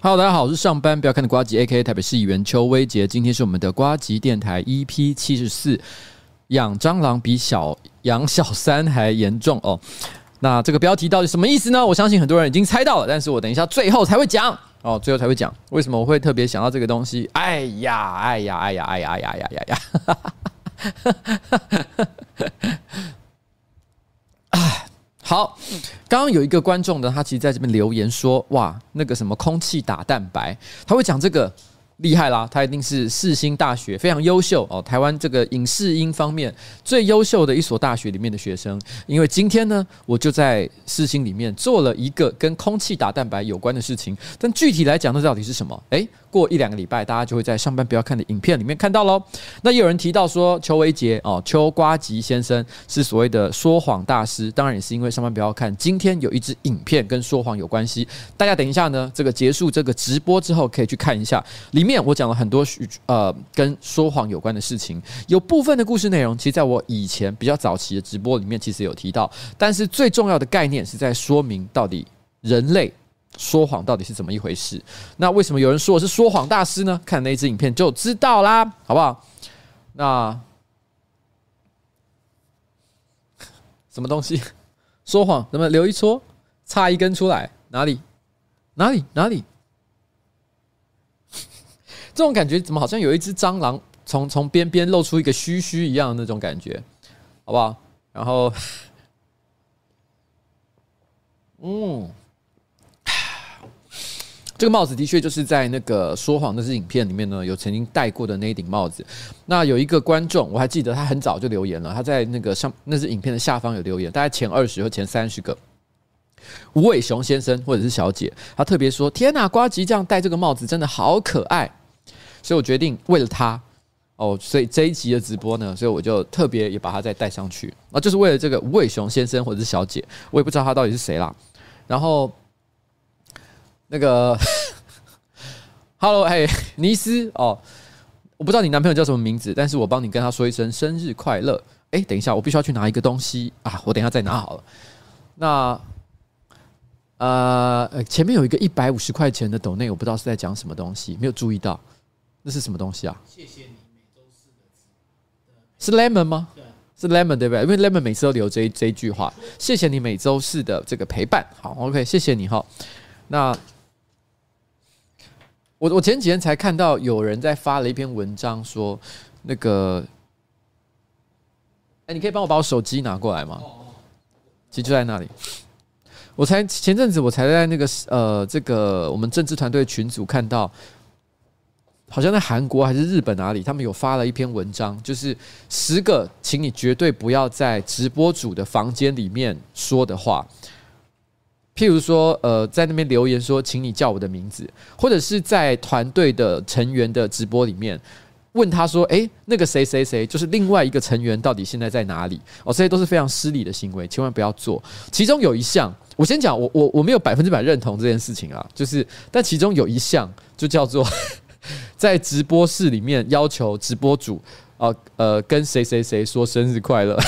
Hello，大家好，我是上班不要看的瓜吉，A.K.A 台北市议员邱威杰。今天是我们的瓜吉电台 EP 七十四，养蟑螂比小养小三还严重哦。那这个标题到底什么意思呢？我相信很多人已经猜到了，但是我等一下最后才会讲哦，最后才会讲为什么我会特别想到这个东西。哎呀，哎呀，哎呀，哎呀，哎呀，哎呀，哎呀，哈哈哈哈哈！哎。好，刚刚有一个观众呢，他其实在这边留言说，哇，那个什么空气打蛋白，他会讲这个。厉害啦！他一定是四星大学非常优秀哦，台湾这个影视音方面最优秀的一所大学里面的学生。因为今天呢，我就在四星里面做了一个跟空气打蛋白有关的事情。但具体来讲，那到底是什么？诶，过一两个礼拜，大家就会在上班不要看的影片里面看到喽。那有人提到说，邱维杰哦，邱瓜吉先生是所谓的说谎大师，当然也是因为上班不要看今天有一支影片跟说谎有关系。大家等一下呢，这个结束这个直播之后，可以去看一下里面。面我讲了很多呃跟说谎有关的事情，有部分的故事内容，其实在我以前比较早期的直播里面，其实有提到。但是最重要的概念是在说明到底人类说谎到底是怎么一回事。那为什么有人说我是说谎大师呢？看那支影片就知道啦，好不好？那什么东西说谎？怎么留一撮，插一根出来？哪里？哪里？哪里？这种感觉怎么好像有一只蟑螂从从边边露出一个须须一样的那种感觉，好不好？然后，嗯，这个帽子的确就是在那个说谎那支影片里面呢，有曾经戴过的那一顶帽子。那有一个观众，我还记得他很早就留言了，他在那个上那支影片的下方有留言，大概前二十和前三十个。吴伟雄先生或者是小姐，他特别说：“天哪，呱吉这样戴这个帽子真的好可爱。”所以我决定为了他哦，所以这一集的直播呢，所以我就特别也把他再带上去啊，就是为了这个吴伟雄先生或者是小姐，我也不知道他到底是谁啦。然后那个，Hello，哎，尼斯哦，我不知道你男朋友叫什么名字，但是我帮你跟他说一声生日快乐。哎，等一下，我必须要去拿一个东西啊，我等一下再拿好了。那呃，前面有一个一百五十块钱的抖内，我不知道是在讲什么东西，没有注意到。这是什么东西啊？谢谢你每周四的是 Lemon 吗？对，是 Lemon 对不对？因为 Lemon 每次都留这一这一句话。谢谢你每周四的这个陪伴。好，OK，谢谢你哈。那我我前几天才看到有人在发了一篇文章，说那个，哎，你可以帮我把我手机拿过来吗？其实就在那里。我才前阵子我才在那个呃这个我们政治团队群组看到。好像在韩国还是日本哪里，他们有发了一篇文章，就是十个，请你绝对不要在直播主的房间里面说的话。譬如说，呃，在那边留言说，请你叫我的名字，或者是在团队的成员的直播里面问他说，诶，那个谁谁谁，就是另外一个成员到底现在在哪里？哦，这些都是非常失礼的行为，千万不要做。其中有一项，我先讲，我我我没有百分之百认同这件事情啊，就是，但其中有一项就叫做。在直播室里面要求直播主，啊呃，跟谁谁谁说生日快乐。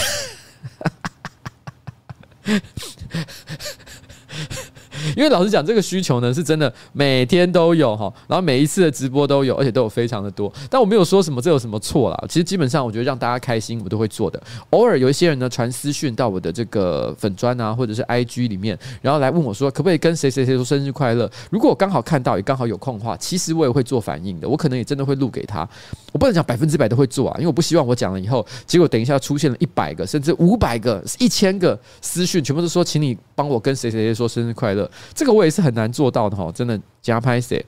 因为老实讲，这个需求呢是真的每天都有哈，然后每一次的直播都有，而且都有非常的多。但我没有说什么这有什么错啦，其实基本上我觉得让大家开心，我都会做的。偶尔有一些人呢传私讯到我的这个粉专啊，或者是 IG 里面，然后来问我说可不可以跟谁谁谁说生日快乐。如果我刚好看到也刚好有空的话，其实我也会做反应的。我可能也真的会录给他。我不能讲百分之百都会做啊，因为我不希望我讲了以后，结果等一下出现了一百个甚至五百个、一千个私讯，全部都说请你帮我跟谁谁谁说生日快乐。这个我也是很难做到的哈，真的加拍谢。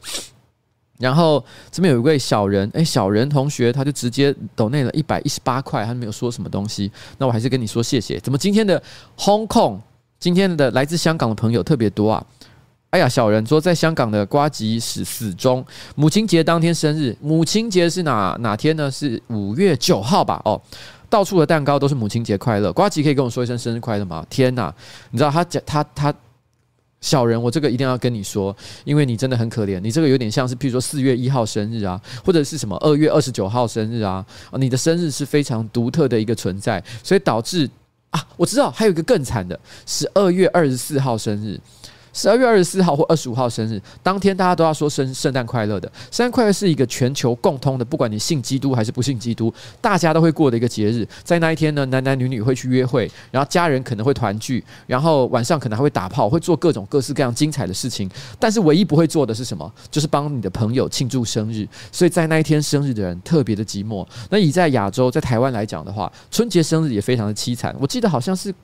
然后这边有一位小人，哎，小人同学他就直接抖内了一百一十八块，他没有说什么东西，那我还是跟你说谢谢。怎么今天的 Hong Kong，今天的来自香港的朋友特别多啊？哎呀，小人说在香港的瓜吉死死忠，母亲节当天生日，母亲节是哪哪天呢？是五月九号吧？哦，到处的蛋糕都是母亲节快乐，瓜吉可以跟我说一声生日快乐吗？天哪，你知道他讲他他。小人，我这个一定要跟你说，因为你真的很可怜。你这个有点像是，譬如说四月一号生日啊，或者是什么二月二十九号生日啊，你的生日是非常独特的一个存在，所以导致啊，我知道还有一个更惨的，十二月二十四号生日，十二月二十四号或二十五号生日当天，大家都要说生圣诞快乐的。圣诞快乐是一个全球共通的，不管你信基督还是不信基督，大家都会过的一个节日。在那一天呢，男男女女会去约会，然后家人可能会团聚，然后晚上可能还会打炮，会做各种各式各样精彩的事情。但是唯一不会做的是什么？就是帮你的朋友庆祝生日。所以在那一天生日的人特别的寂寞。那以在亚洲，在台湾来讲的话，春节生日也非常的凄惨。我记得好像是。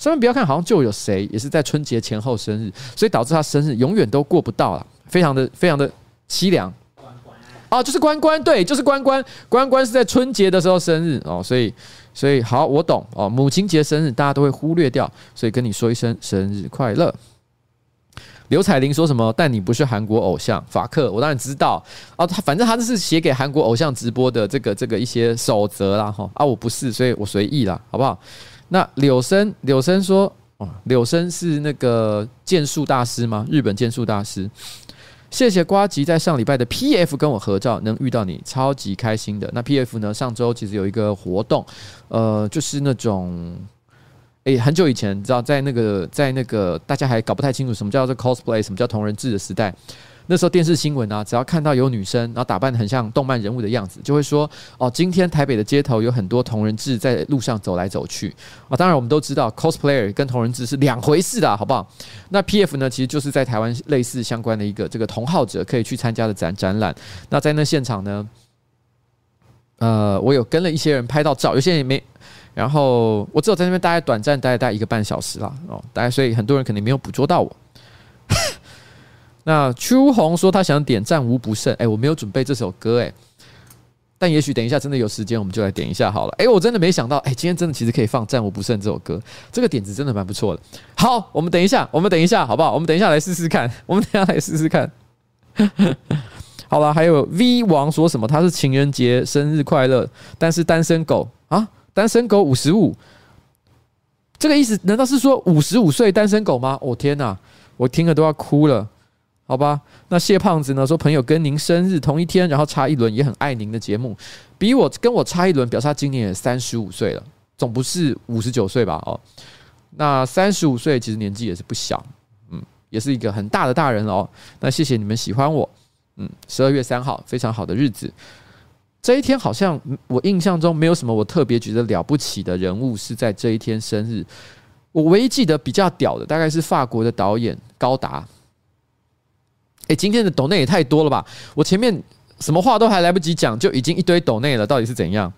上面不要看，好像就有谁也是在春节前后生日，所以导致他生日永远都过不到了，非常的非常的凄凉。哦，就是关关，对，就是关关，关关是在春节的时候生日哦，所以所以好，我懂哦。母亲节生日大家都会忽略掉，所以跟你说一声生日快乐。刘彩玲说什么？但你不是韩国偶像法克，我当然知道哦。他反正他这是写给韩国偶像直播的这个这个一些守则啦哈啊，我不是，所以我随意啦，好不好？那柳生柳生说：“哦，柳生是那个剑术大师吗？日本剑术大师。谢谢瓜吉在上礼拜的 PF 跟我合照，能遇到你超级开心的。那 PF 呢？上周其实有一个活动，呃，就是那种，诶，很久以前，你知道，在那个在那个大家还搞不太清楚什么叫做 cosplay，什么叫同人志的时代。”那时候电视新闻啊，只要看到有女生，然后打扮得很像动漫人物的样子，就会说哦，今天台北的街头有很多同人志在路上走来走去啊。当然，我们都知道 cosplayer 跟同人志是两回事的，好不好？那 PF 呢，其实就是在台湾类似相关的一个这个同好者可以去参加的展展览。那在那现场呢，呃，我有跟了一些人拍到照，有些人也没。然后我只有在那边大概短暂待了大概一个半小时啦，哦，大概所以很多人可能没有捕捉到我。那秋红说他想点《战无不胜》，哎，我没有准备这首歌，哎，但也许等一下真的有时间，我们就来点一下好了。哎，我真的没想到，哎，今天真的其实可以放《战无不胜》这首歌，这个点子真的蛮不错的。好，我们等一下，我们等一下，好不好？我们等一下来试试看，我们等一下来试试看。好了，还有 V 王说什么？他是情人节生日快乐，但是单身狗啊，单身狗五十五，这个意思难道是说五十五岁单身狗吗？哦天哪，我听了都要哭了。好吧，那谢胖子呢？说朋友跟您生日同一天，然后差一轮，也很爱您的节目，比我跟我差一轮，表示他今年也三十五岁了，总不是五十九岁吧？哦，那三十五岁其实年纪也是不小，嗯，也是一个很大的大人了哦。那谢谢你们喜欢我，嗯，十二月三号非常好的日子，这一天好像我印象中没有什么我特别觉得了不起的人物是在这一天生日，我唯一记得比较屌的大概是法国的导演高达。哎，今天的抖内也太多了吧！我前面什么话都还来不及讲，就已经一堆抖内了，到底是怎样？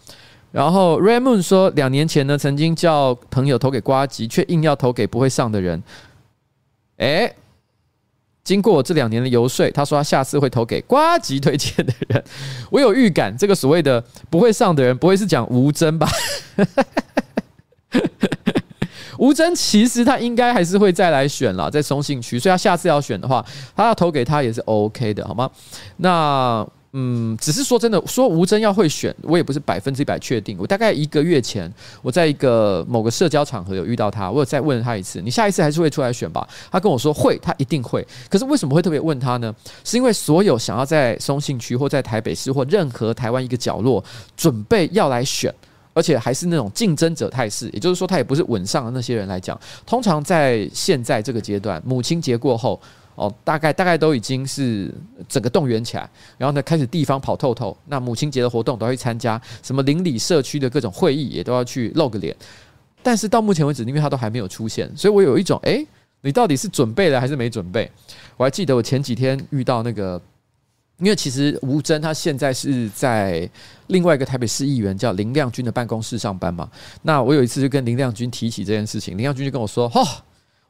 然后 raymon 说，两年前呢，曾经叫朋友投给瓜吉，却硬要投给不会上的人。哎，经过我这两年的游说，他说他下次会投给瓜吉推荐的人。我有预感，这个所谓的不会上的人，不会是讲吴峥吧？吴峥其实他应该还是会再来选了，在松信区，所以他下次要选的话，他要投给他也是 OK 的，好吗？那嗯，只是说真的，说吴峥要会选，我也不是百分之百确定。我大概一个月前，我在一个某个社交场合有遇到他，我有再问他一次，你下一次还是会出来选吧？他跟我说会，他一定会。可是为什么会特别问他呢？是因为所有想要在松信区或在台北市或任何台湾一个角落准备要来选。而且还是那种竞争者态势，也就是说，他也不是稳上的那些人来讲。通常在现在这个阶段，母亲节过后，哦，大概大概都已经是整个动员起来，然后呢，开始地方跑透透。那母亲节的活动都会参加，什么邻里社区的各种会议也都要去露个脸。但是到目前为止，因为他都还没有出现，所以我有一种，诶，你到底是准备了还是没准备？我还记得我前几天遇到那个。因为其实吴峥他现在是在另外一个台北市议员叫林亮君的办公室上班嘛。那我有一次就跟林亮君提起这件事情，林亮君就跟我说：“哦，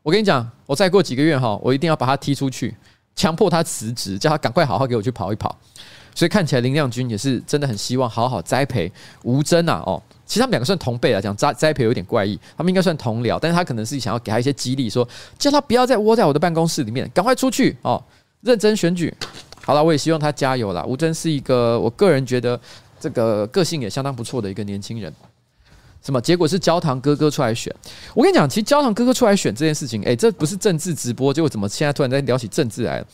我跟你讲，我再过几个月哈，我一定要把他踢出去，强迫他辞职，叫他赶快好好给我去跑一跑。”所以看起来林亮君也是真的很希望好好栽培吴真啊。哦，其实他们两个算同辈来讲，栽栽培有点怪异，他们应该算同僚，但是他可能是想要给他一些激励，说叫他不要再窝在我的办公室里面，赶快出去哦，认真选举。好了，我也希望他加油啦。吴峥是一个，我个人觉得这个个性也相当不错的一个年轻人。什么？结果是焦糖哥哥出来选。我跟你讲，其实焦糖哥哥出来选这件事情，诶，这不是政治直播，结果怎么现在突然在聊起政治来了？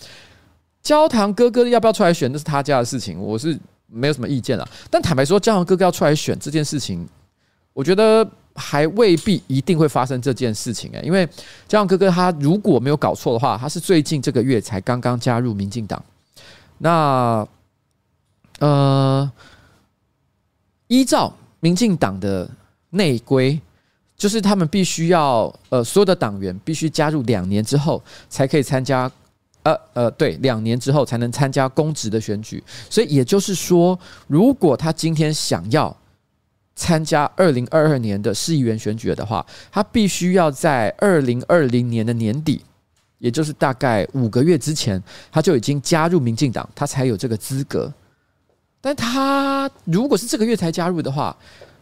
焦糖哥哥要不要出来选，那是他家的事情，我是没有什么意见了。但坦白说，焦糖哥哥要出来选这件事情，我觉得还未必一定会发生这件事情诶，因为焦糖哥哥他如果没有搞错的话，他是最近这个月才刚刚加入民进党。那呃，依照民进党的内规，就是他们必须要呃，所有的党员必须加入两年之后才可以参加，呃呃，对，两年之后才能参加公职的选举。所以也就是说，如果他今天想要参加二零二二年的市议员选举的话，他必须要在二零二零年的年底，也就是大概五个月之前，他就已经加入民进党，他才有这个资格。但他如果是这个月才加入的话，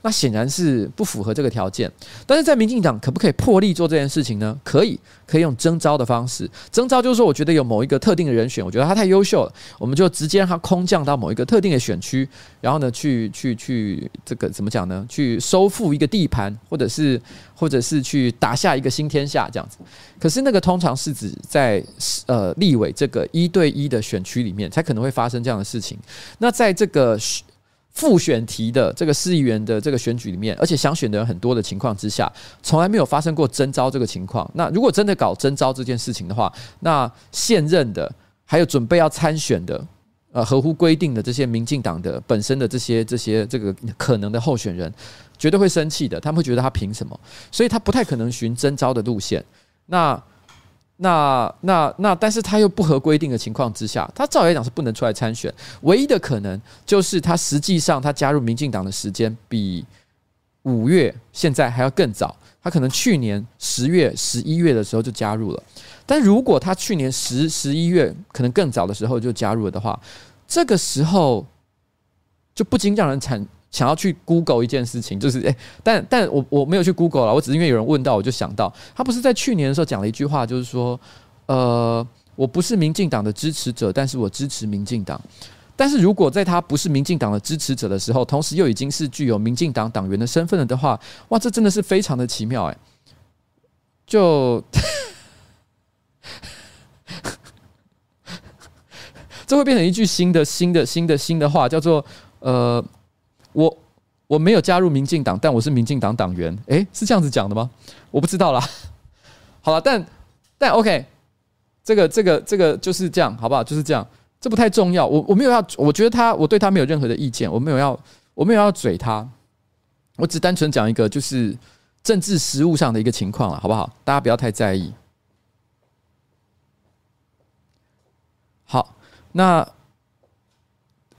那显然是不符合这个条件，但是在民进党可不可以破例做这件事情呢？可以，可以用征召的方式。征召就是说，我觉得有某一个特定的人选，我觉得他太优秀了，我们就直接让他空降到某一个特定的选区，然后呢，去去去这个怎么讲呢？去收复一个地盘，或者是或者是去打下一个新天下这样子。可是那个通常是指在呃立委这个一对一的选区里面才可能会发生这样的事情。那在这个。复选题的这个市议员的这个选举里面，而且想选的人很多的情况之下，从来没有发生过征召这个情况。那如果真的搞征召这件事情的话，那现任的还有准备要参选的，呃，合乎规定的这些民进党的本身的这些这些这个可能的候选人，绝对会生气的。他们会觉得他凭什么？所以他不太可能寻征召的路线。那。那那那，但是他又不合规定的情况之下，他照理来讲是不能出来参选。唯一的可能就是他实际上他加入民进党的时间比五月现在还要更早。他可能去年十月、十一月的时候就加入了。但如果他去年十、十一月可能更早的时候就加入了的话，这个时候就不禁让人产。想要去 Google 一件事情，就是诶，但但我我没有去 Google 了，我只是因为有人问到，我就想到，他不是在去年的时候讲了一句话，就是说，呃，我不是民进党的支持者，但是我支持民进党。但是如果在他不是民进党的支持者的时候，同时又已经是具有民进党党员的身份了的话，哇，这真的是非常的奇妙诶，就 这会变成一句新的新的新的新的话，叫做呃。我我没有加入民进党，但我是民进党党员。诶，是这样子讲的吗？我不知道啦。好了，但但 OK，这个这个这个就是这样，好不好？就是这样，这不太重要。我我没有要，我觉得他，我对他没有任何的意见。我没有要，我没有要嘴他。我只单纯讲一个，就是政治实务上的一个情况了，好不好？大家不要太在意。好，那。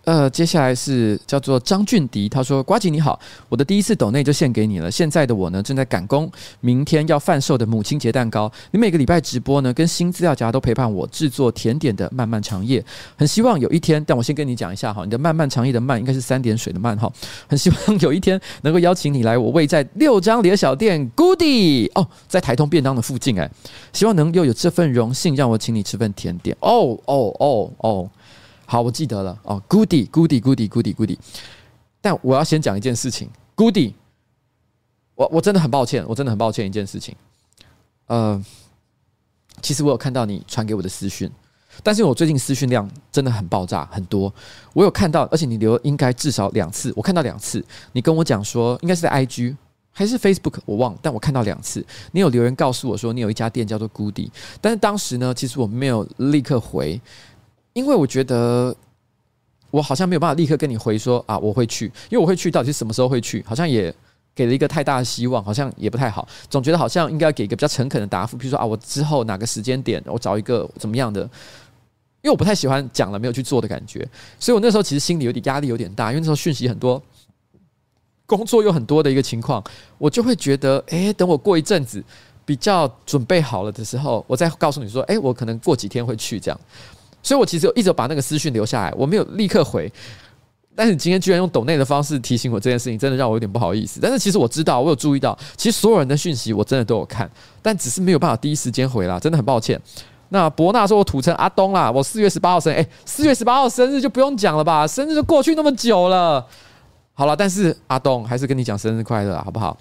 呃，接下来是叫做张俊迪，他说：“瓜吉你好，我的第一次抖内就献给你了。现在的我呢，正在赶工，明天要贩售的母亲节蛋糕。你每个礼拜直播呢，跟新资料夹都陪伴我制作甜点的漫漫长夜。很希望有一天，但我先跟你讲一下哈，你的漫漫长夜的漫应该是三点水的漫哈。很希望有一天能够邀请你来我位在六张犁的小店 Goody 哦，在台东便当的附近哎，希望能又有这份荣幸，让我请你吃份甜点哦哦哦哦。”好，我记得了哦，Goody，Goody，Goody，Goody，Goody。但我要先讲一件事情，Goody，我我真的很抱歉，我真的很抱歉一件事情。呃，其实我有看到你传给我的私讯，但是我最近私讯量真的很爆炸，很多。我有看到，而且你留应该至少两次，我看到两次。你跟我讲说，应该是在 IG 还是 Facebook，我忘了，但我看到两次。你有留言告诉我说，你有一家店叫做 Goody，但是当时呢，其实我没有立刻回。因为我觉得我好像没有办法立刻跟你回说啊，我会去，因为我会去，到底是什么时候会去？好像也给了一个太大的希望，好像也不太好。总觉得好像应该给一个比较诚恳的答复，比如说啊，我之后哪个时间点，我找一个怎么样的？因为我不太喜欢讲了没有去做的感觉，所以我那时候其实心里有点压力，有点大，因为那时候讯息很多，工作又很多的一个情况，我就会觉得，诶，等我过一阵子比较准备好了的时候，我再告诉你说，诶，我可能过几天会去这样。所以，我其实一直把那个私讯留下来，我没有立刻回。但是你今天居然用抖内的方式提醒我这件事情，真的让我有点不好意思。但是其实我知道，我有注意到，其实所有人的讯息我真的都有看，但只是没有办法第一时间回啦，真的很抱歉。那伯纳说我土城阿东啦，我四月十八号生，诶，四月十八号生日就不用讲了吧，生日就过去那么久了。好了，但是阿东还是跟你讲生日快乐，好不好？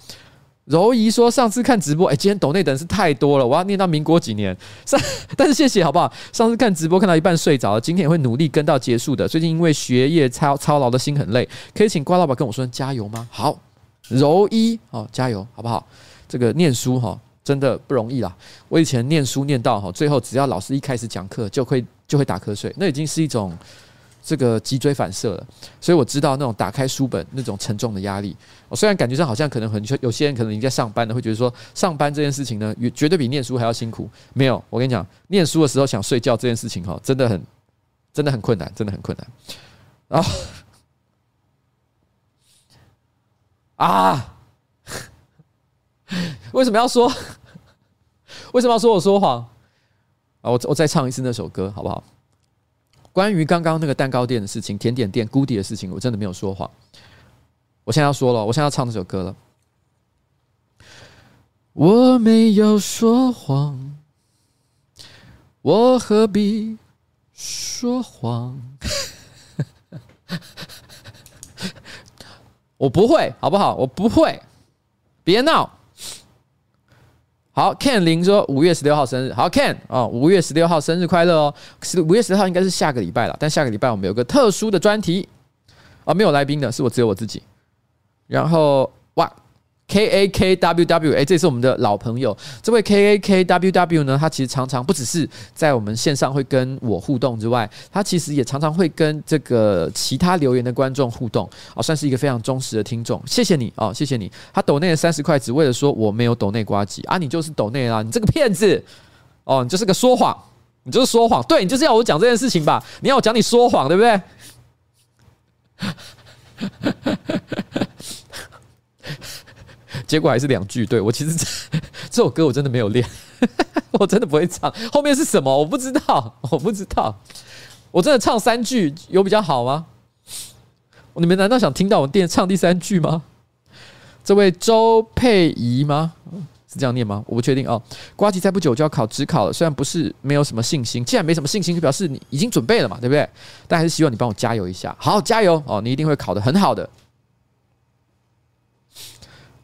柔仪说：“上次看直播，哎，今天抖内的人是太多了，我要念到民国几年？上，但是谢谢，好不好？上次看直播看到一半睡着了，今天也会努力跟到结束的。最近因为学业操操劳的心很累，可以请瓜老板跟我说加油吗？好，柔一哦，加油好不好？这个念书哈，真的不容易啦。我以前念书念到哈，最后只要老师一开始讲课，就会就会打瞌睡，那已经是一种这个脊椎反射了。所以我知道那种打开书本那种沉重的压力。我虽然感觉上好像可能很有些人可能已经在上班了，会觉得说上班这件事情呢，绝对比念书还要辛苦。没有，我跟你讲，念书的时候想睡觉这件事情哈，真的很真的很困难，真的很困难。然后啊。为什么要说？为什么要说我说谎？啊，我我再唱一次那首歌好不好？关于刚刚那个蛋糕店的事情、甜点店、Goodie 的事情，我真的没有说谎。我现在要说了，我现在要唱这首歌了。我没有说谎，我何必说谎？我不会，好不好？我不会，别闹。好，Ken 林说五月十六号生日。好，Ken 啊，五月十六号生日快乐哦！是五月十六号应该是下个礼拜了，但下个礼拜我们有个特殊的专题啊，没有来宾的，是我只有我自己。然后哇。K A K W W，哎，这是我们的老朋友。这位 K A K W W 呢，他其实常常不只是在我们线上会跟我互动之外，他其实也常常会跟这个其他留言的观众互动，哦，算是一个非常忠实的听众。谢谢你哦，谢谢你。他抖内了三十块，只为了说我没有抖内呱吉啊，你就是抖内啦，你这个骗子哦，你就是个说谎，你就是说谎，对，你就是要我讲这件事情吧？你要我讲你说谎，对不对？结果还是两句，对，我其实 这首歌我真的没有练，我真的不会唱。后面是什么？我不知道，我不知道。我真的唱三句有比较好吗？你们难道想听到我练唱第三句吗？这位周佩仪吗？是这样念吗？我不确定哦。瓜吉再不久就要考职考了，虽然不是没有什么信心，既然没什么信心，就表示你已经准备了嘛，对不对？但还是希望你帮我加油一下，好，加油哦，你一定会考得很好的。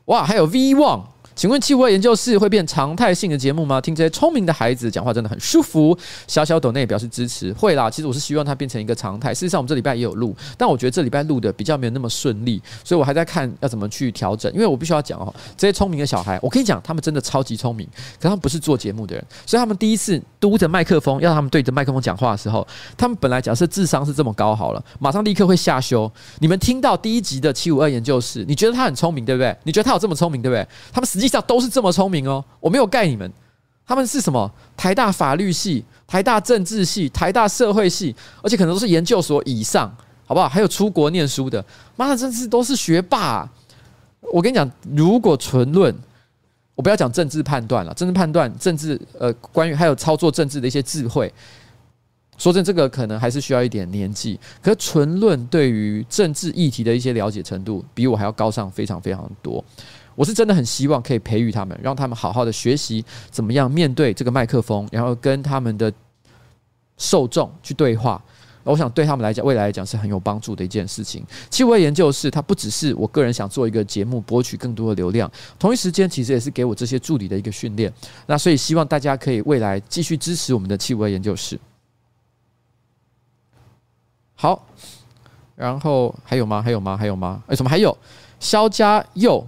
哇，还有 V One。请问企划研究室会变常态性的节目吗？听这些聪明的孩子讲话真的很舒服。小小抖内表示支持，会啦。其实我是希望它变成一个常态。事实上，我们这礼拜也有录，但我觉得这礼拜录的比较没有那么顺利，所以我还在看要怎么去调整。因为我必须要讲哦，这些聪明的小孩，我跟你讲，他们真的超级聪明，可他们不是做节目的人，所以他们第一次嘟着麦克风，要他们对着麦克风讲话的时候，他们本来假设智商是这么高好了，马上立刻会下修。你们听到第一集的七五二研究室，你觉得他很聪明，对不对？你觉得他有这么聪明，对不对？他们实际上都是这么聪明。哦，我没有盖你们，他们是什么？台大法律系、台大政治系、台大社会系，而且可能都是研究所以上，好不好？还有出国念书的，妈的，真是都是学霸。我跟你讲，如果纯论，我不要讲政治判断了，政治判断、政治呃，关于还有操作政治的一些智慧，说真，这个可能还是需要一点年纪。可是纯论对于政治议题的一些了解程度，比我还要高上非常非常多。我是真的很希望可以培育他们，让他们好好的学习怎么样面对这个麦克风，然后跟他们的受众去对话。我想对他们来讲，未来来讲是很有帮助的一件事情。企划研究室，它不只是我个人想做一个节目博取更多的流量，同一时间其实也是给我这些助理的一个训练。那所以希望大家可以未来继续支持我们的气味研究室。好，然后还有吗？还有吗？还有吗？哎，什么还有？肖家佑。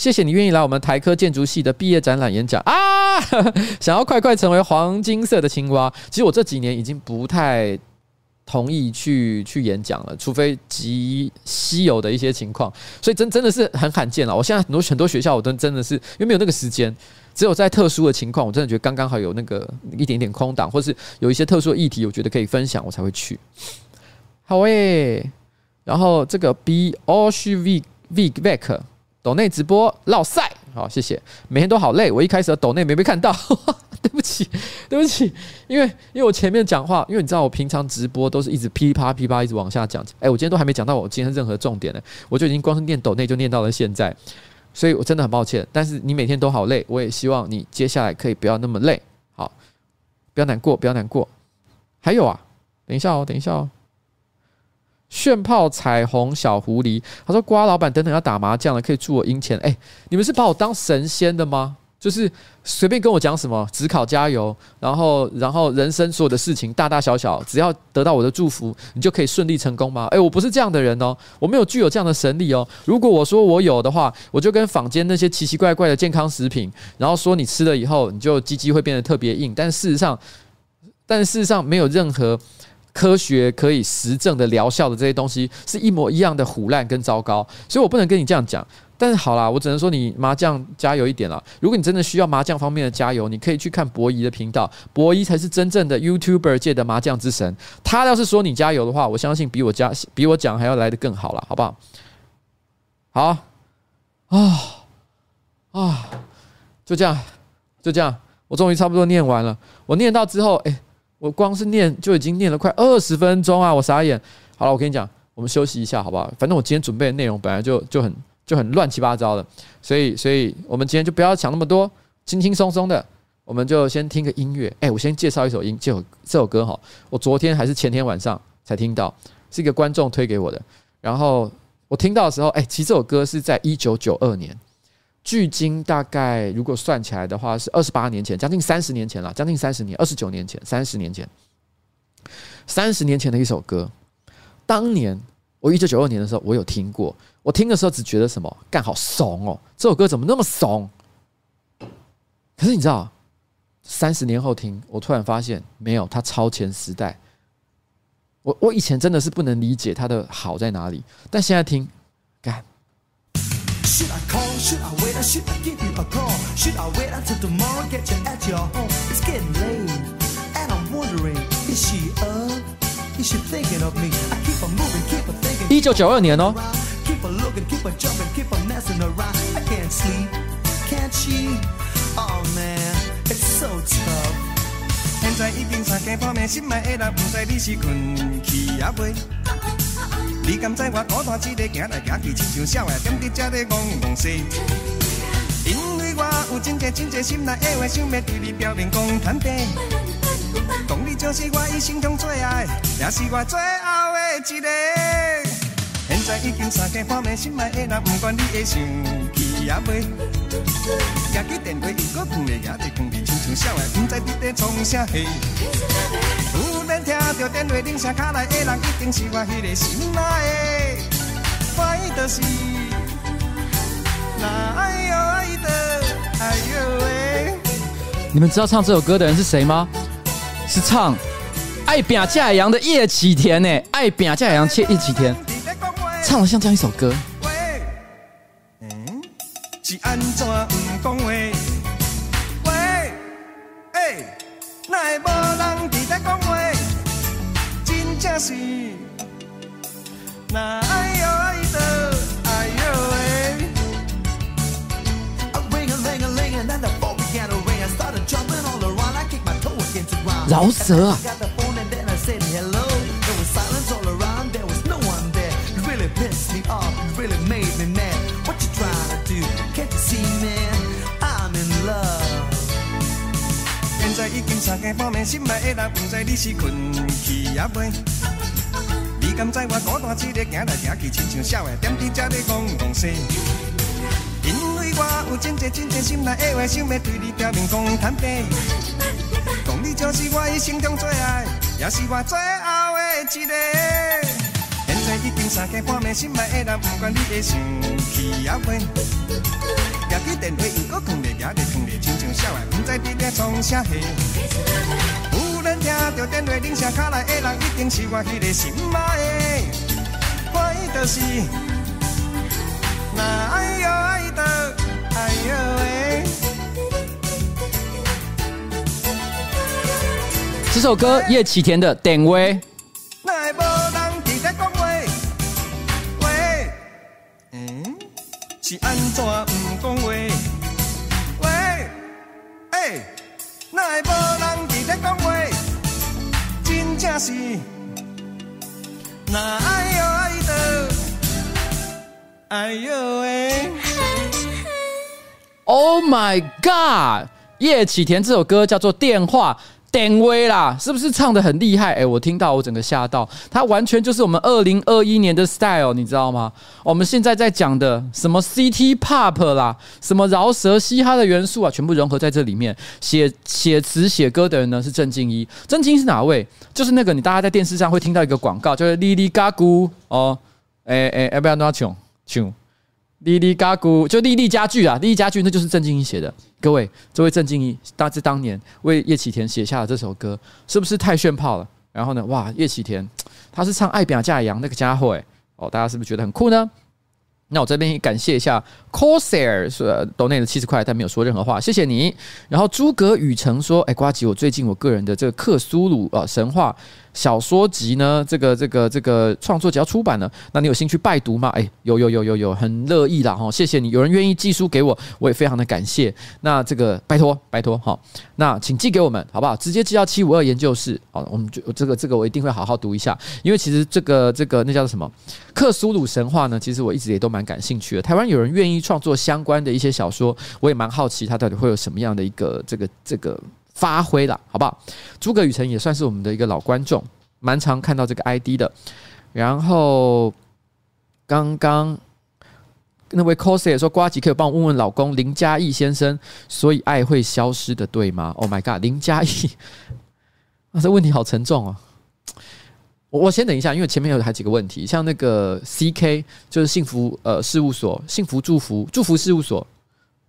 谢谢你愿意来我们台科建筑系的毕业展览演讲啊！想要快快成为黄金色的青蛙。其实我这几年已经不太同意去去演讲了，除非极稀有的一些情况。所以真真的是很罕见了。我现在很多很多学校我都真的是因为没有那个时间，只有在特殊的情况，我真的觉得刚刚好有那个一点点空档，或是有一些特殊的议题，我觉得可以分享，我才会去。好诶、然后这个 B O S V V VEC。抖内直播烙赛，好谢谢。每天都好累，我一开始的抖内没被看到，对不起，对不起。因为因为我前面讲话，因为你知道我平常直播都是一直噼啪噼啪一直往下讲。哎，我今天都还没讲到我今天任何重点呢，我就已经光是念抖内就念到了现在，所以我真的很抱歉。但是你每天都好累，我也希望你接下来可以不要那么累，好，不要难过，不要难过。还有啊，等一下哦，等一下哦。炫炮彩虹小狐狸，他说：“瓜老板等等要打麻将了，可以祝我赢钱。”哎，你们是把我当神仙的吗？就是随便跟我讲什么，只考加油，然后然后人生所有的事情大大小小，只要得到我的祝福，你就可以顺利成功吗？诶，我不是这样的人哦，我没有具有这样的神力哦。如果我说我有的话，我就跟坊间那些奇奇怪怪的健康食品，然后说你吃了以后，你就鸡鸡会变得特别硬，但事实上，但事实上没有任何科学可以实证的疗效的这些东西，是一模一样的唬烂跟糟糕，所以我不能跟你这样讲。但是好啦，我只能说你麻将加油一点啦。如果你真的需要麻将方面的加油，你可以去看博弈的频道，博弈才是真正的 YouTuber 界的麻将之神。他要是说你加油的话，我相信比我加比我讲还要来得更好了，好不好？好啊啊，就这样，就这样，我终于差不多念完了。我念到之后，哎，我光是念就已经念了快二十分钟啊！我傻眼。好了，我跟你讲，我们休息一下，好不好？反正我今天准备的内容本来就就很。就很乱七八糟的，所以，所以我们今天就不要讲那么多，轻轻松松的，我们就先听个音乐。哎，我先介绍一首音，这首这首歌哈，我昨天还是前天晚上才听到，是一个观众推给我的。然后我听到的时候，哎，其实这首歌是在一九九二年，距今大概如果算起来的话，是二十八年前，将近三十年前了，将近三十年，二十九年前，三十年前，三十年前的一首歌，当年。我一九九二年的时候，我有听过。我听的时候只觉得什么干好怂哦，这首歌怎么那么怂？可是你知道，三十年后听，我突然发现没有，它超前时代。我我以前真的是不能理解它的好在哪里，但现在听，干。一九九二年哦。现在已经三更半暝，心爱的人，不知你是困去也未？ 你敢知我孤单一个行来行去，亲像小孩踮伫这里戆戆西。因为我有真济真济心内的话，想要对你表明讲坦白。讲你就是我一生中最爱，也是我最后的一个。现在已经三更半暝，心爱的人，不管你会想去也未。举起电话又搁放咧，也得放伫亲像小孩，不知你在创啥戏。听到电话铃声卡来的人，一定是我迄个心爱的。爱就是，那爱哟爱的，哎呦喂！你们知道唱这首歌的人是谁吗？是唱《爱拼才会赢》的叶启田呢，《爱拼才会赢》叶启田。唱得像这样一首歌。喂，嗯，是安怎不讲话？喂，哎，哪会无人？是，那爱哟爱的，哎呦喂。饶舌啊！已经三更半暝，心爱的人，不知你是困去也未？你敢知我孤单一个行来行去，亲像小孩踮伫这里戆戆西。因为我有真济真济心内的话，想要对你表明讲坦白。讲你就是我一生中最爱，也是我最后的一个。现在已经三更半暝，心爱的人，不管你会想去也未？举起电话又搁放咧，也得放，不知你咧创啥戏。有人听到电话铃声卡来的人，一定是我迄个心爱的，爱就是那爱哟爱的，哎呦喂。这首歌叶启田的《电话》。是安怎不讲话？哪会无人伫咧讲话？真正是，那爱哟爱的，哎哟喂！Oh my God！叶启田这首歌叫做《电话》，典威啦，是不是唱得很厉害？哎，我听到我整个吓到，他完全就是我们二零二一年的 style，你知道吗？我们现在在讲的什么 City Pop 啦，什么饶舌嘻哈的元素啊，全部融合在这里面。写写词写歌的人呢是郑敬一，郑敬一是哪位？就是那个你大家在电视上会听到一个广告，就是哩哩嘎咕哦，哎哎，要不要拿穷穷？哩哩嘎咕，就莉莉家具啊，莉莉家具，那就是郑敬一写的。各位，这位郑敬一，大致当年为叶启田写下了这首歌，是不是太炫炮了？然后呢，哇，叶启田他是唱《爱拼才会扬》那个家伙，诶，哦，大家是不是觉得很酷呢？那我这边也感谢一下 Corsair 说 donate 七十块，但没有说任何话，谢谢你。然后诸葛宇成说，哎，瓜吉，我最近我个人的这个克苏鲁啊神话。小说集呢？这个这个这个创作集要出版了，那你有兴趣拜读吗？哎，有有有有有，很乐意啦哈！谢谢你，有人愿意寄书给我，我也非常的感谢。那这个拜托拜托哈，那请寄给我们好不好？直接寄到七五二研究室，好，我们就这个这个我一定会好好读一下，因为其实这个这个那叫做什么？克苏鲁神话呢？其实我一直也都蛮感兴趣的。台湾有人愿意创作相关的一些小说，我也蛮好奇他到底会有什么样的一个这个这个。发挥了，好不好？诸葛雨辰也算是我们的一个老观众，蛮常看到这个 ID 的。然后刚刚那位 cos 也说，瓜吉可以帮我问问老公林嘉义先生，所以爱会消失的，对吗？Oh my god，林嘉义，那这问题好沉重哦。我我先等一下，因为前面有还几个问题，像那个 CK 就是幸福呃事务所，幸福祝福祝福事务所。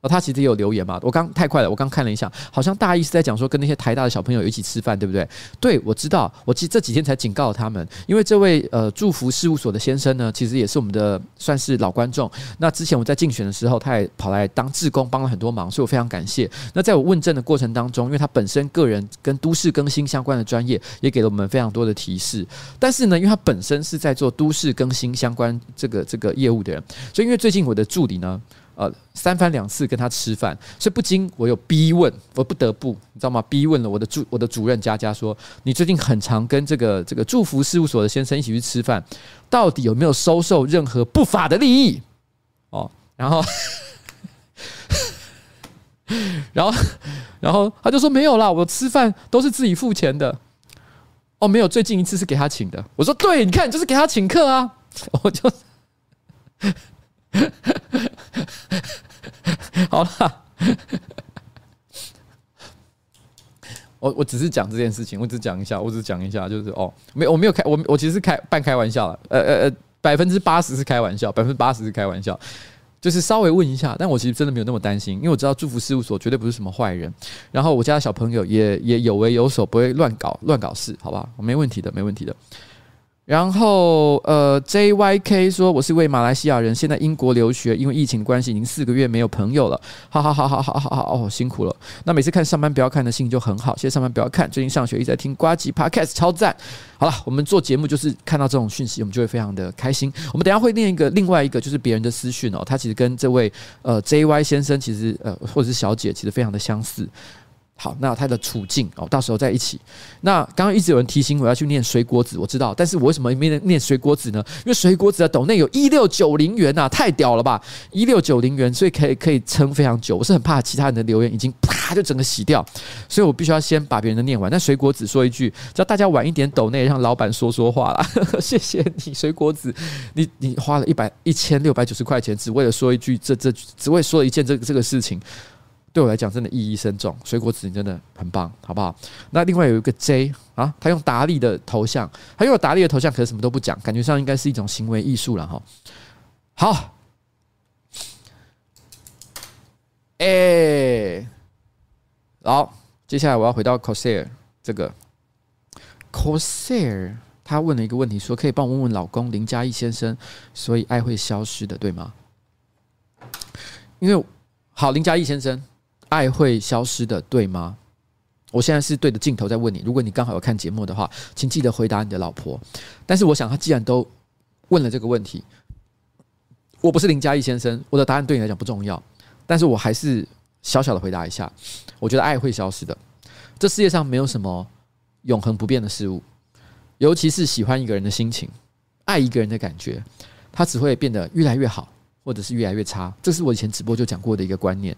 哦，他其实也有留言嘛。我刚太快了，我刚看了一下，好像大意是在讲说跟那些台大的小朋友一起吃饭，对不对？对，我知道，我其实这几天才警告他们，因为这位呃祝福事务所的先生呢，其实也是我们的算是老观众。那之前我在竞选的时候，他也跑来当志工，帮了很多忙，所以我非常感谢。那在我问政的过程当中，因为他本身个人跟都市更新相关的专业，也给了我们非常多的提示。但是呢，因为他本身是在做都市更新相关这个这个业务的人，所以因为最近我的助理呢。呃，三番两次跟他吃饭，所以不禁我有逼问，我不得不，你知道吗？逼问了我的主我的主任佳佳说：“你最近很常跟这个这个祝福事务所的先生一起去吃饭，到底有没有收受任何不法的利益？”哦，然后，然后，然后他就说：“没有啦，我吃饭都是自己付钱的。”哦，没有，最近一次是给他请的。我说：“对，你看，就是给他请客啊。”我就。好了，我我只是讲这件事情，我只讲一下，我只讲一下，就是哦，没我没有开，我我其实是开半开玩笑了，呃呃呃，百分之八十是开玩笑，百分之八十是开玩笑，就是稍微问一下，但我其实真的没有那么担心，因为我知道祝福事务所绝对不是什么坏人，然后我家小朋友也也有为有所，不会乱搞乱搞事，好吧，没问题的，没问题的。然后，呃，JYK 说我是位马来西亚人，现在英国留学，因为疫情关系，已经四个月没有朋友了。好好好好好好好哦，辛苦了。那每次看上班不要看的心情就很好，谢谢上班不要看。最近上学一直在听呱吉 Podcast，超赞。好了，我们做节目就是看到这种讯息，我们就会非常的开心。我们等下会念一个另外一个就是别人的私讯哦，他其实跟这位呃 JY 先生其实呃或者是小姐其实非常的相似。好，那他的处境哦，到时候再一起。那刚刚一直有人提醒我要去念水果子，我知道，但是我为什么没念念水果子呢？因为水果子的斗内有一六九零元呐、啊，太屌了吧！一六九零元，所以可以可以撑非常久。我是很怕其他人的留言已经啪就整个洗掉，所以我必须要先把别人的念完。那水果子说一句，叫大家晚一点斗内，让老板说说话啦。谢谢你，水果子，你你花了一百一千六百九十块钱，只为了说一句，这这只为说一件这个这个事情。对我来讲，真的意义深重。水果子，你真的很棒，好不好？那另外有一个 J 啊，他用达利的头像，他用达利的头像，可是什么都不讲，感觉上应该是一种行为艺术了哈。好，哎，好，接下来我要回到 Corsair 这个 Corsair，他问了一个问题，说可以帮我问问老公林嘉义先生，所以爱会消失的，对吗？因为好，林嘉义先生。爱会消失的，对吗？我现在是对着镜头在问你。如果你刚好有看节目的话，请记得回答你的老婆。但是我想，他既然都问了这个问题，我不是林嘉义先生，我的答案对你来讲不重要。但是我还是小小的回答一下。我觉得爱会消失的。这世界上没有什么永恒不变的事物，尤其是喜欢一个人的心情，爱一个人的感觉，它只会变得越来越好，或者是越来越差。这是我以前直播就讲过的一个观念。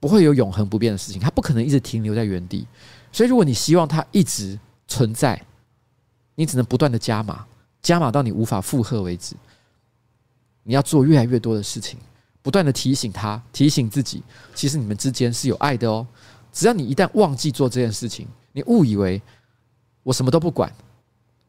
不会有永恒不变的事情，它不可能一直停留在原地。所以，如果你希望它一直存在，你只能不断的加码，加码到你无法负荷为止。你要做越来越多的事情，不断的提醒他，提醒自己，其实你们之间是有爱的哦。只要你一旦忘记做这件事情，你误以为我什么都不管，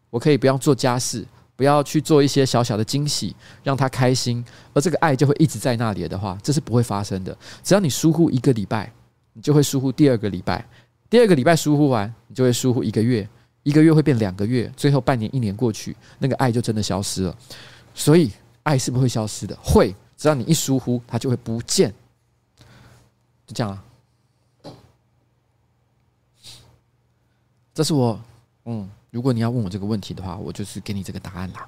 我可以不要做家事，不要去做一些小小的惊喜，让他开心，而这个爱就会一直在那里的话，这是不会发生的。只要你疏忽一个礼拜，你就会疏忽第二个礼拜，第二个礼拜疏忽完，你就会疏忽一个月，一个月会变两个月，最后半年、一年过去，那个爱就真的消失了。所以。爱是不会消失的，会，只要你一疏忽，它就会不见。就这样啊。这是我，嗯，如果你要问我这个问题的话，我就是给你这个答案啦。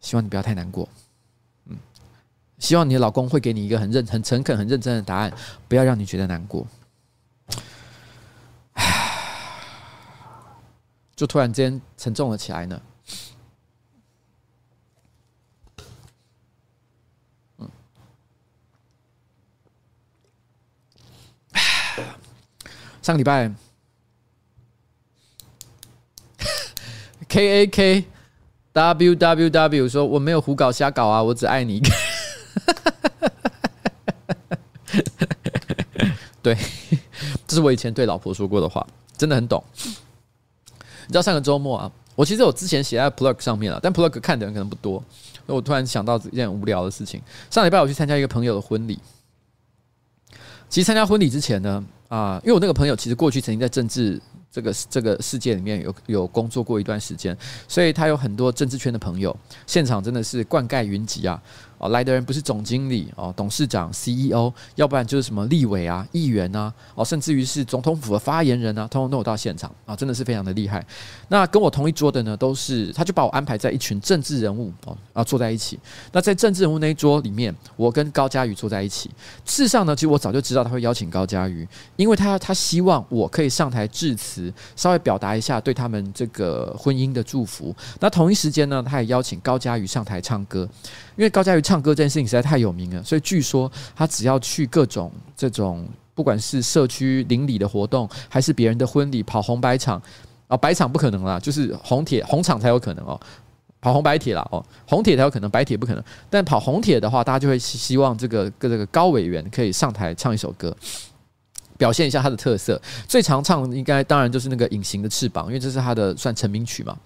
希望你不要太难过，嗯，希望你的老公会给你一个很认、很诚恳、很认真的答案，不要让你觉得难过。唉，就突然间沉重了起来呢。嗯，唉上个礼拜，K A K W W W 说我没有胡搞瞎搞啊，我只爱你。对，这是我以前对老婆说过的话，真的很懂。你知道上个周末啊，我其实我之前写在 Plug 上面了，但 Plug 看的人可能不多，所以我突然想到一件无聊的事情。上礼拜我去参加一个朋友的婚礼，其实参加婚礼之前呢。啊，因为我那个朋友其实过去曾经在政治这个这个世界里面有有工作过一段时间，所以他有很多政治圈的朋友，现场真的是灌溉云集啊。哦，来的人不是总经理哦，董事长、CEO，要不然就是什么立委啊、议员啊，哦，甚至于是总统府的发言人啊，通通都有到现场啊，真的是非常的厉害。那跟我同一桌的呢，都是他就把我安排在一群政治人物哦，啊坐在一起。那在政治人物那一桌里面，我跟高嘉瑜坐在一起。事实上呢，其实我早就知道他会邀请高嘉瑜，因为他他希望我可以上台致辞，稍微表达一下对他们这个婚姻的祝福。那同一时间呢，他也邀请高嘉瑜上台唱歌。因为高嘉瑜唱歌这件事情实在太有名了，所以据说他只要去各种这种，不管是社区邻里的活动，还是别人的婚礼，跑红白场啊，白场不可能啦，就是红铁红场才有可能哦，跑红白铁啦哦，红铁才有可能，白铁不可能。但跑红铁的话，大家就会希望这个这个高委员可以上台唱一首歌，表现一下他的特色。最常唱应该当然就是那个隐形的翅膀，因为这是他的算成名曲嘛。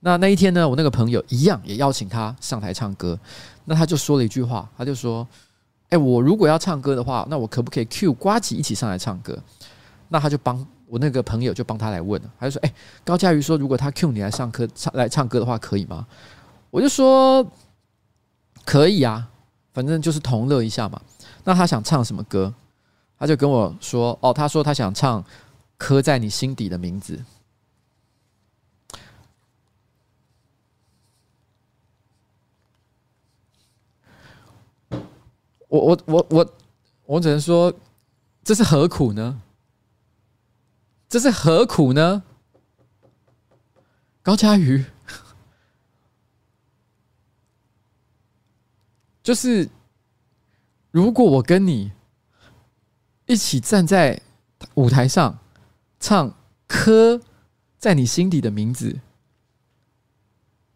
那那一天呢，我那个朋友一样也邀请他上台唱歌。那他就说了一句话，他就说：“哎，我如果要唱歌的话，那我可不可以 cue 呱吉一起上来唱歌？”那他就帮我那个朋友就帮他来问，他就说：“哎，高嘉瑜说，如果他 cue 你来上课唱来唱歌的话，可以吗？”我就说：“可以啊，反正就是同乐一下嘛。”那他想唱什么歌？他就跟我说：“哦，他说他想唱刻在你心底的名字。”我我我我我只能说，这是何苦呢？这是何苦呢？高嘉瑜，就是如果我跟你一起站在舞台上唱《刻在你心底的名字》，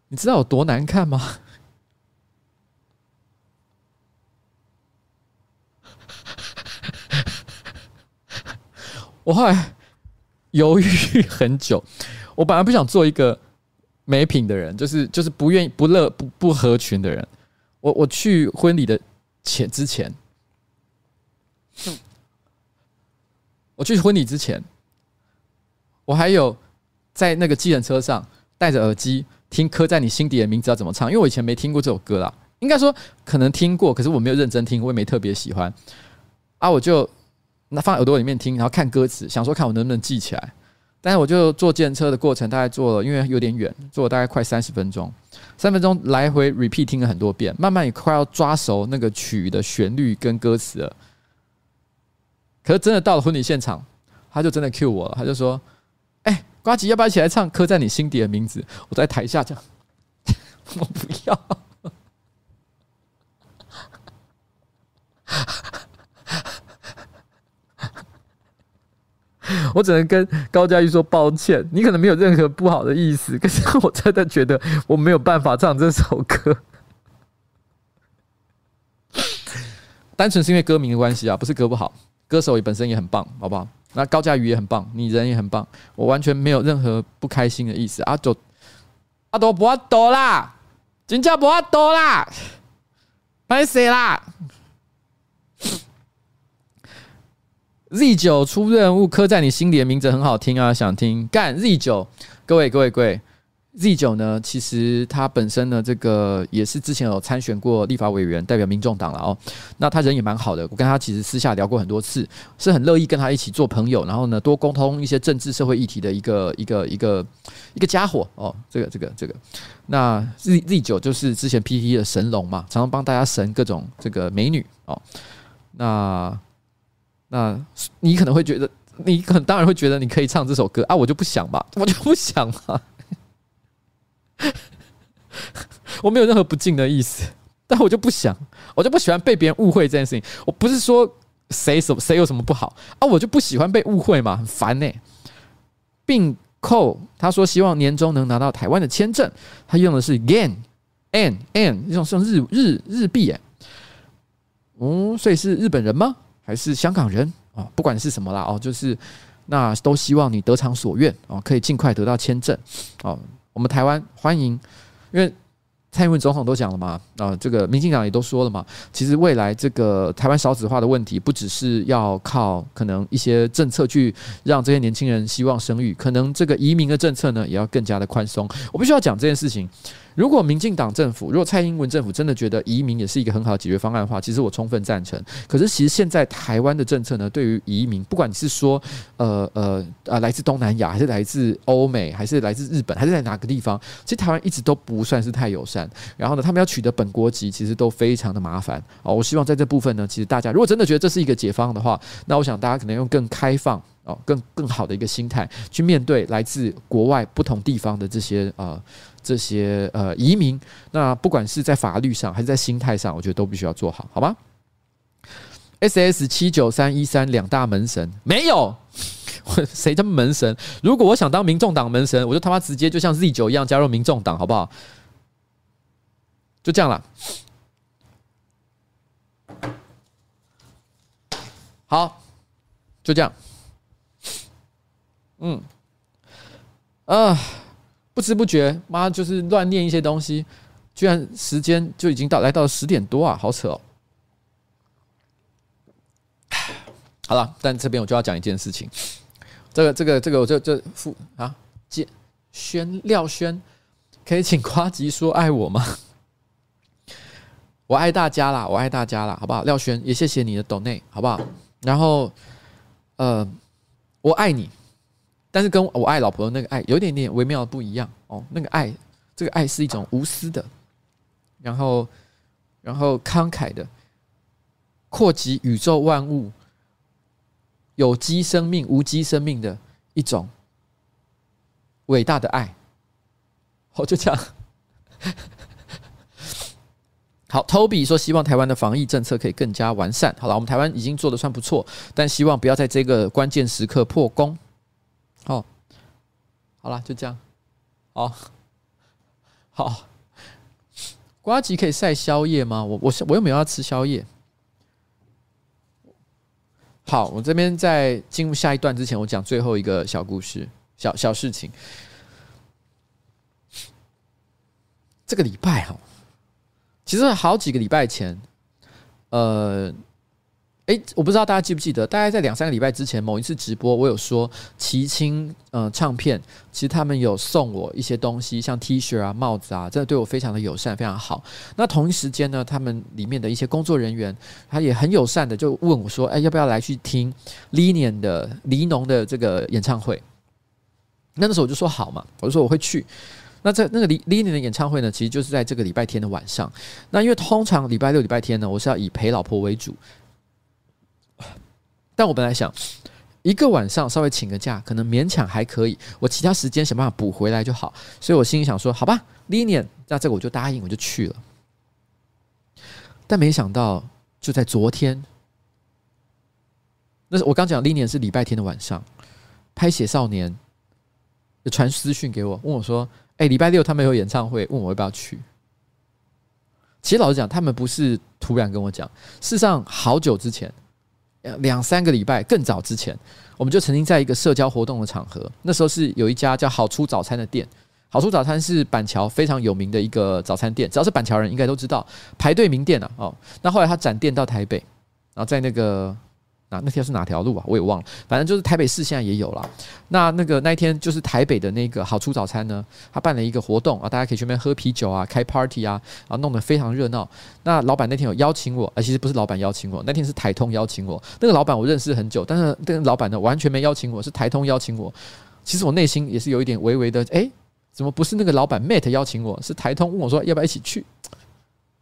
你知道有多难看吗？我后来犹豫很久，我本来不想做一个没品的人，就是就是不愿意、不乐、不不合群的人。我我去婚礼的前之前，我去婚礼之前，我还有在那个计程车上戴着耳机听《刻在你心底的名字》要怎么唱，因为我以前没听过这首歌啦。应该说可能听过，可是我没有认真听，我也没特别喜欢。啊，我就。那放耳朵里面听，然后看歌词，想说看我能不能记起来。但是我就坐电车的过程，大概坐了，因为有点远，坐了大概快三十分钟，三分钟来回 repeat 听了很多遍，慢慢也快要抓熟那个曲的旋律跟歌词了。可是真的到了婚礼现场，他就真的 cue 我了，他就说：“哎，瓜吉，要不要一起来唱《刻在你心底的名字》？”我在台下讲，我不要。我只能跟高嘉瑜说抱歉，你可能没有任何不好的意思，可是我真的觉得我没有办法唱这首歌，单纯是因为歌名的关系啊，不是歌不好，歌手也本身也很棒，好不好？那高嘉瑜也很棒，你人也很棒，我完全没有任何不开心的意思。阿朵，阿朵不要躲啦，真叫不要躲啦，拍谁啦？Z 九出任务，刻在你心里的名字很好听啊，想听干 Z 九，各位各位各位，Z 九呢，其实他本身呢，这个也是之前有参选过立法委员，代表民众党了哦。那他人也蛮好的，我跟他其实私下聊过很多次，是很乐意跟他一起做朋友，然后呢，多沟通一些政治社会议题的一个一个一个一个家伙哦。这个这个这个，那 Z Z 九就是之前 PT 的神龙嘛，常常帮大家神各种这个美女哦。那那你可能会觉得，你可能当然会觉得你可以唱这首歌啊，我就不想吧，我就不想嘛，我没有任何不敬的意思，但我就不想，我就不喜欢被别人误会这件事情。我不是说谁什谁有什么不好啊，我就不喜欢被误会嘛，很烦呢、并扣他说希望年终能拿到台湾的签证，他用的是 yen n n 用用日日日币哎，嗯，所以是日本人吗？还是香港人啊，不管是什么啦哦，就是那都希望你得偿所愿哦，可以尽快得到签证哦。我们台湾欢迎，因为蔡英文总统都讲了嘛啊，这个民进党也都说了嘛，其实未来这个台湾少子化的问题，不只是要靠可能一些政策去让这些年轻人希望生育，可能这个移民的政策呢，也要更加的宽松。我必须要讲这件事情。如果民进党政府，如果蔡英文政府真的觉得移民也是一个很好的解决方案的话，其实我充分赞成。可是，其实现在台湾的政策呢，对于移民，不管你是说呃呃啊来自东南亚，还是来自欧美，还是来自日本，还是在哪个地方，其实台湾一直都不算是太友善。然后呢，他们要取得本国籍，其实都非常的麻烦。哦，我希望在这部分呢，其实大家如果真的觉得这是一个解方的话，那我想大家可能用更开放哦，更更好的一个心态去面对来自国外不同地方的这些呃。这些呃移民，那不管是在法律上还是在心态上，我觉得都必须要做好，好吗？S S 七九三一三两大门神没有，谁他妈门神？如果我想当民众党门神，我就他妈直接就像 Z 九一样加入民众党，好不好？就这样了。好，就这样。嗯，啊。不知不觉，妈就是乱念一些东西，居然时间就已经到来到了十点多啊，好扯哦！好了，但这边我就要讲一件事情，这个这个这个我就就付啊，建轩廖轩，可以请夸吉说爱我吗？我爱大家啦，我爱大家啦，好不好？廖轩也谢谢你的 donate，好不好？然后呃，我爱你。但是跟我爱老婆的那个爱有一点点微妙的不一样哦，那个爱，这个爱是一种无私的，然后，然后慷慨的，扩及宇宙万物，有机生命、无机生命的一种伟大的爱。好，就这样。好，Toby 说希望台湾的防疫政策可以更加完善。好了，我们台湾已经做的算不错，但希望不要在这个关键时刻破功。哦，好了，就这样。好，好，瓜吉可以晒宵夜吗？我我我又没有要吃宵夜。好，我这边在进入下一段之前，我讲最后一个小故事，小小事情。这个礼拜哈，其实好几个礼拜前，呃。我不知道大家记不记得，大概在两三个礼拜之前，某一次直播，我有说齐青呃唱片，其实他们有送我一些东西，像 T 恤啊、帽子啊，真的对我非常的友善，非常好。那同一时间呢，他们里面的一些工作人员，他也很友善的就问我说：“哎，要不要来去听 Linion 的黎农的这个演唱会？”那那时候我就说好嘛，我就说我会去。那在那个 Linion 的演唱会呢，其实就是在这个礼拜天的晚上。那因为通常礼拜六、礼拜天呢，我是要以陪老婆为主。但我本来想一个晚上稍微请个假，可能勉强还可以，我其他时间想办法补回来就好。所以我心里想说，好吧，Linion，那这个我就答应，我就去了。但没想到就在昨天，那是我刚讲 Linion 是礼拜天的晚上，拍写少年就传私讯给我，问我说：“哎，礼拜六他们有演唱会，问我要不要去。”其实老实讲，他们不是突然跟我讲，事实上好久之前，两三个礼拜更早之前，我们就曾经在一个社交活动的场合，那时候是有一家叫好出早餐的店，好出早餐是板桥非常有名的一个早餐店，只要是板桥人应该都知道，排队名店啊。哦，那后来他展店到台北，然后在那个。啊，那条是哪条路啊？我也忘了。反正就是台北市现在也有了。那那个那一天就是台北的那个好出早餐呢，他办了一个活动啊，大家可以去那边喝啤酒啊，开 party 啊，然后弄得非常热闹。那老板那天有邀请我，呃，其实不是老板邀请我，那天是台通邀请我。那个老板我认识很久，但是那个老板呢完全没邀请我，是台通邀请我。其实我内心也是有一点微微的，诶，怎么不是那个老板 Mate 邀请我，是台通问我说要不要一起去？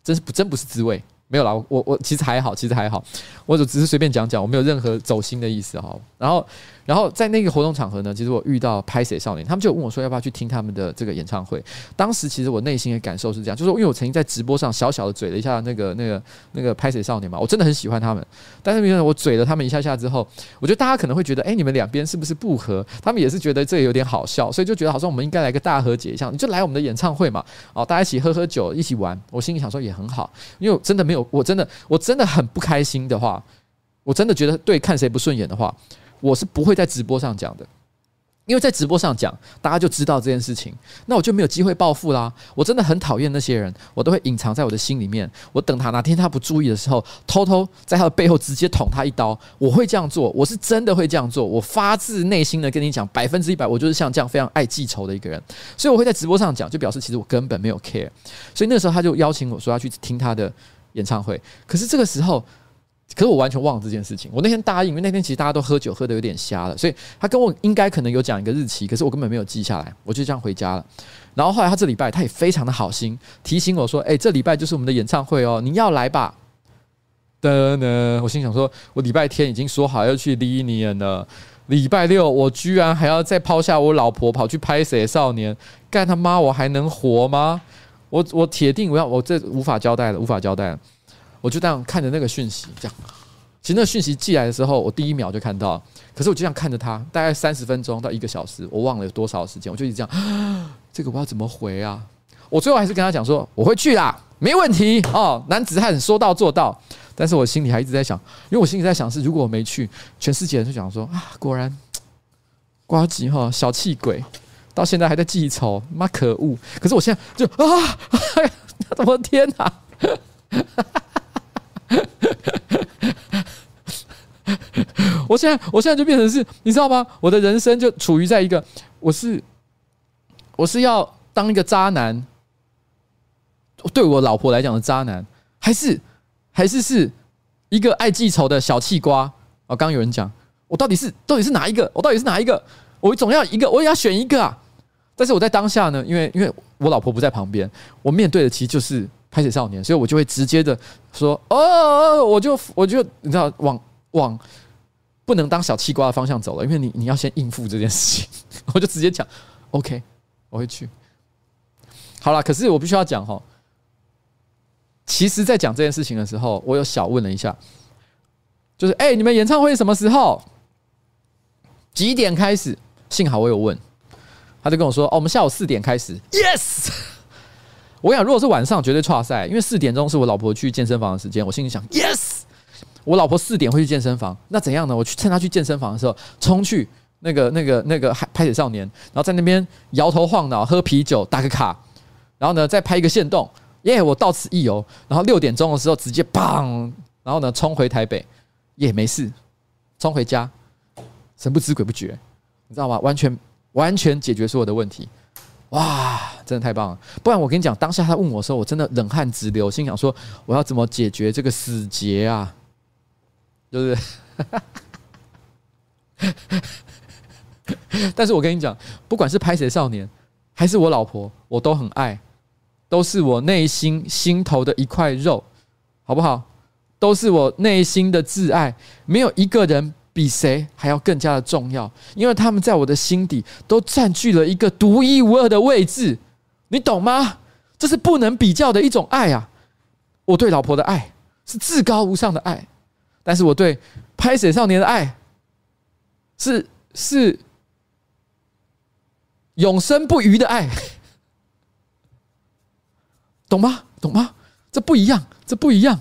真是不真不是滋味。没有啦，我我其实还好，其实还好，我就只是随便讲讲，我没有任何走心的意思哈。然后。然后在那个活动场合呢，其实我遇到拍谢少年，他们就问我说要不要去听他们的这个演唱会。当时其实我内心的感受是这样，就是因为我曾经在直播上小小的嘴了一下那个那个那个拍谢少年嘛，我真的很喜欢他们。但是因为我嘴了他们一下下之后，我觉得大家可能会觉得，哎，你们两边是不是不合？他们也是觉得这有点好笑，所以就觉得好像我们应该来个大和解一下，你就来我们的演唱会嘛，哦，大家一起喝喝酒，一起玩。我心里想说也很好，因为我真的没有，我真的我真的很不开心的话，我真的觉得对看谁不顺眼的话。我是不会在直播上讲的，因为在直播上讲，大家就知道这件事情，那我就没有机会报复啦。我真的很讨厌那些人，我都会隐藏在我的心里面。我等他哪天他不注意的时候，偷偷在他的背后直接捅他一刀。我会这样做，我是真的会这样做。我发自内心的跟你讲，百分之一百，我就是像这样非常爱记仇的一个人。所以我会在直播上讲，就表示其实我根本没有 care。所以那时候他就邀请我说要去听他的演唱会，可是这个时候。可是我完全忘了这件事情。我那天答应，因为那天其实大家都喝酒喝得有点瞎了，所以他跟我应该可能有讲一个日期，可是我根本没有记下来，我就这样回家了。然后后来他这礼拜他也非常的好心提醒我说：“哎，这礼拜就是我们的演唱会哦，你要来吧。”噔噔，我心想说：“我礼拜天已经说好要去李年了，礼拜六我居然还要再抛下我老婆跑去拍谁少年，干他妈我还能活吗？我我铁定我要我这无法交代了，无法交代。”我就这样看着那个讯息，这样，其实那个讯息寄来的时候，我第一秒就看到，可是我就这样看着他，大概三十分钟到一个小时，我忘了有多少时间，我就一直这样，这个我要怎么回啊？我最后还是跟他讲说，我会去啦，没问题哦，男子汉说到做到。但是我心里还一直在想，因为我心里在想是，如果我没去，全世界人就讲说啊，果然呱吉哈小气鬼，到现在还在记仇，妈可恶！可是我现在就啊，我的天哪！我现在，我现在就变成是，你知道吗？我的人生就处于在一个，我是，我是要当一个渣男，对我老婆来讲的渣男，还是，还是是一个爱记仇的小气瓜？哦，刚刚有人讲，我到底是，到底是哪一个？我到底是哪一个？我总要一个，我也要选一个啊！但是我在当下呢，因为因为我老婆不在旁边，我面对的其实就是。拍谢少年，所以我就会直接的说：“哦，我就我就你知道，往往不能当小气瓜的方向走了，因为你你要先应付这件事情。”我就直接讲：“OK，我会去。”好了，可是我必须要讲哈，其实，在讲这件事情的时候，我有小问了一下，就是哎，你们演唱会什么时候？几点开始？幸好我有问，他就跟我说：“哦，我们下午四点开始。”Yes。我跟你讲，如果是晚上，绝对剉赛，因为四点钟是我老婆去健身房的时间。我心里想，yes，我老婆四点会去健身房，那怎样呢？我去趁她去健身房的时候，冲去那个、那个、那个拍谢少年，然后在那边摇头晃脑，喝啤酒，打个卡，然后呢，再拍一个线动，耶，我到此一游。然后六点钟的时候，直接砰，然后呢，冲回台北，耶，没事，冲回家，神不知鬼不觉，你知道吗？完全完全解决所有的问题。哇，真的太棒了！不然我跟你讲，当下他问我的时候，我真的冷汗直流，心想说我要怎么解决这个死结啊？对不对？但是我跟你讲，不管是拍谁少年，还是我老婆，我都很爱，都是我内心心头的一块肉，好不好？都是我内心的挚爱，没有一个人。比谁还要更加的重要，因为他们在我的心底都占据了一个独一无二的位置，你懂吗？这是不能比较的一种爱啊！我对老婆的爱是至高无上的爱，但是我对拍水少年的爱是是永生不渝的爱，懂吗？懂吗？这不一样，这不一样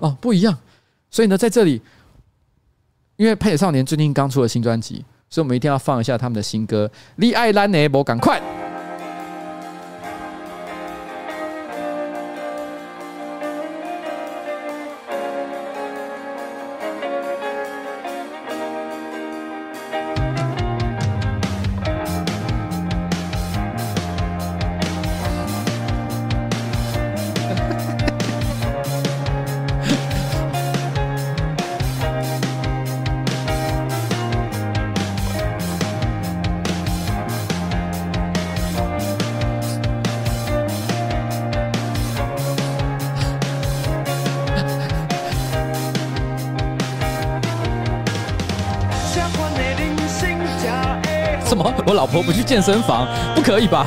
哦，不一样。所以呢，在这里，因为配少年最近刚出了新专辑，所以我们一定要放一下他们的新歌《你爱咱的无同款》。老婆不去健身房，不可以吧？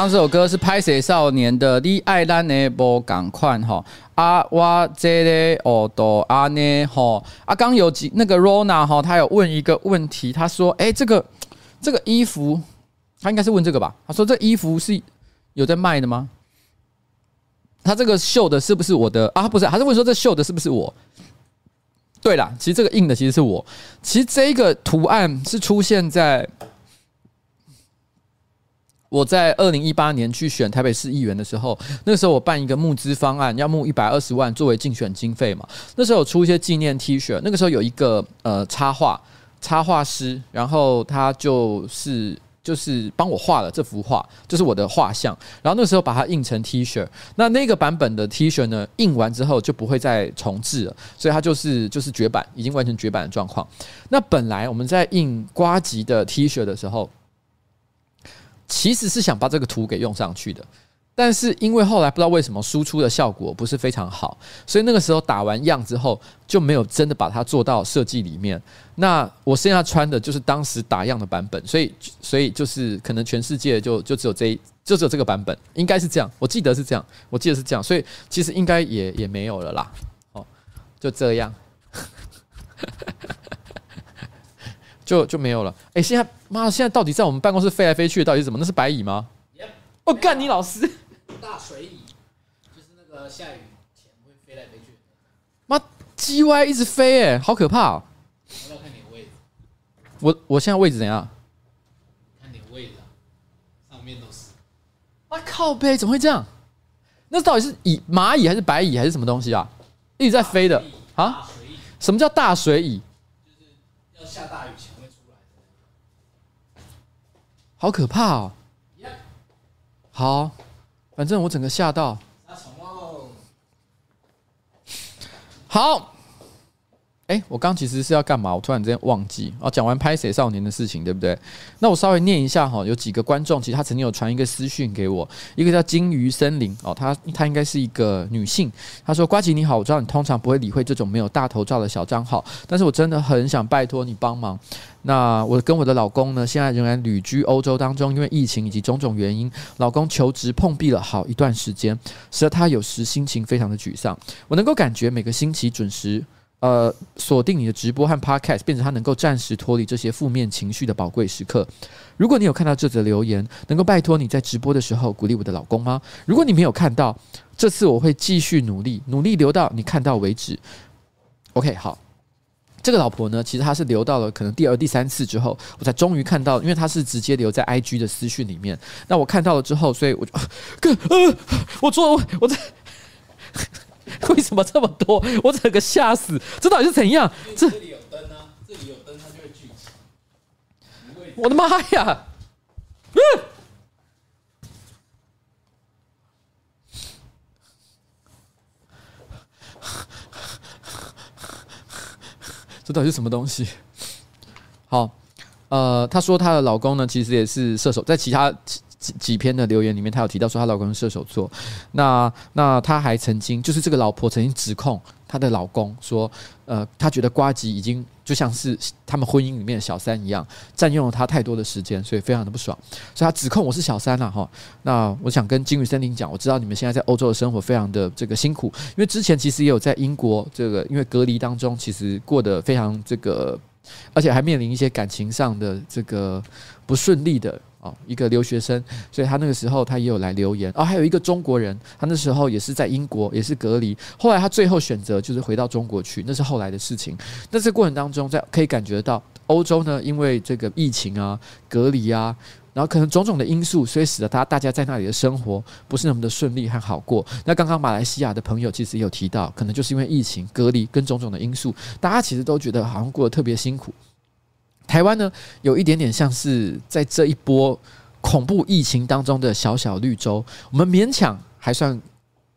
刚这首歌是拍谁少年的《你爱咱的无共款》哈啊，我这里哦都啊呢哈啊，刚有几那个 Rona 哈，他有问一个问题，他说：“哎，这个这个衣服，他应该是问这个吧？他说这衣服是有在卖的吗？他这个绣的是不是我的啊？不是，还是问说这绣的是不是我？对啦，其实这个印的其实是我，其实这个图案是出现在。”我在二零一八年去选台北市议员的时候，那个时候我办一个募资方案，要募一百二十万作为竞选经费嘛。那时候有出一些纪念 T 恤，那个时候有一个呃插画插画师，然后他就是就是帮我画了这幅画，就是我的画像。然后那时候把它印成 T 恤，那那个版本的 T 恤呢，印完之后就不会再重制了，所以它就是就是绝版，已经完成绝版的状况。那本来我们在印瓜吉的 T 恤的时候。其实是想把这个图给用上去的，但是因为后来不知道为什么输出的效果不是非常好，所以那个时候打完样之后就没有真的把它做到设计里面。那我现在穿的就是当时打样的版本，所以所以就是可能全世界就就只有这一就只有这个版本，应该是这样，我记得是这样，我记得是这样，所以其实应该也也没有了啦。哦，就这样。就就没有了。哎，现在妈，现在到底在我们办公室飞来飞去的到底是什么？那是白蚁吗？我干你老师！大水蚁，就是那个下雨前会飞来飞去。妈，G Y 一直飞，哎，好可怕哦！我要看你的位置。我我现在位置怎样？看你的位置，上面都是。我靠北，怎么会这样？那到底是蚁蚂蚁还是白蚁还是什么东西啊？一直在飞的啊？什么叫大水蚁？就是要下大雨前。好可怕哦！好，反正我整个吓到。好。哎、我刚其实是要干嘛？我突然之间忘记。哦，讲完拍谁少年的事情，对不对？那我稍微念一下哈，有几个观众，其实他曾经有传一个私讯给我，一个叫金鱼森林哦，她她应该是一个女性。她说：“瓜吉你好，我知道你通常不会理会这种没有大头照的小账号，但是我真的很想拜托你帮忙。那我跟我的老公呢，现在仍然旅居欧洲当中，因为疫情以及种种原因，老公求职碰壁了好一段时间，使得他有时心情非常的沮丧。我能够感觉每个星期准时。”呃，锁定你的直播和 Podcast，变成他能够暂时脱离这些负面情绪的宝贵时刻。如果你有看到这则留言，能够拜托你在直播的时候鼓励我的老公吗？如果你没有看到，这次我会继续努力，努力留到你看到为止。OK，好。这个老婆呢，其实她是留到了可能第二、第三次之后，我才终于看到，因为她是直接留在 IG 的私讯里面。那我看到了之后，所以我就，哥，我做，我我在。为什么这么多？我整个吓死！这到底是怎样？这这里有灯啊，这里有灯，它就会聚集。我的妈呀！嗯，这到底是什么东西？好，呃，她说她的老公呢，其实也是射手，在其他。几几篇的留言里面，她有提到说她老公是射手座。那那她还曾经就是这个老婆曾经指控她的老公说，呃，她觉得瓜吉已经就像是他们婚姻里面的小三一样，占用了她太多的时间，所以非常的不爽。所以她指控我是小三了哈。那我想跟金鱼森林讲，我知道你们现在在欧洲的生活非常的这个辛苦，因为之前其实也有在英国这个因为隔离当中，其实过得非常这个，而且还面临一些感情上的这个不顺利的。哦，一个留学生，所以他那个时候他也有来留言。哦，还有一个中国人，他那时候也是在英国，也是隔离。后来他最后选择就是回到中国去，那是后来的事情。那这过程当中，在可以感觉到欧洲呢，因为这个疫情啊、隔离啊，然后可能种种的因素，所以使得他大家在那里的生活不是那么的顺利和好过。那刚刚马来西亚的朋友其实也有提到，可能就是因为疫情、隔离跟种种的因素，大家其实都觉得好像过得特别辛苦。台湾呢，有一点点像是在这一波恐怖疫情当中的小小绿洲，我们勉强还算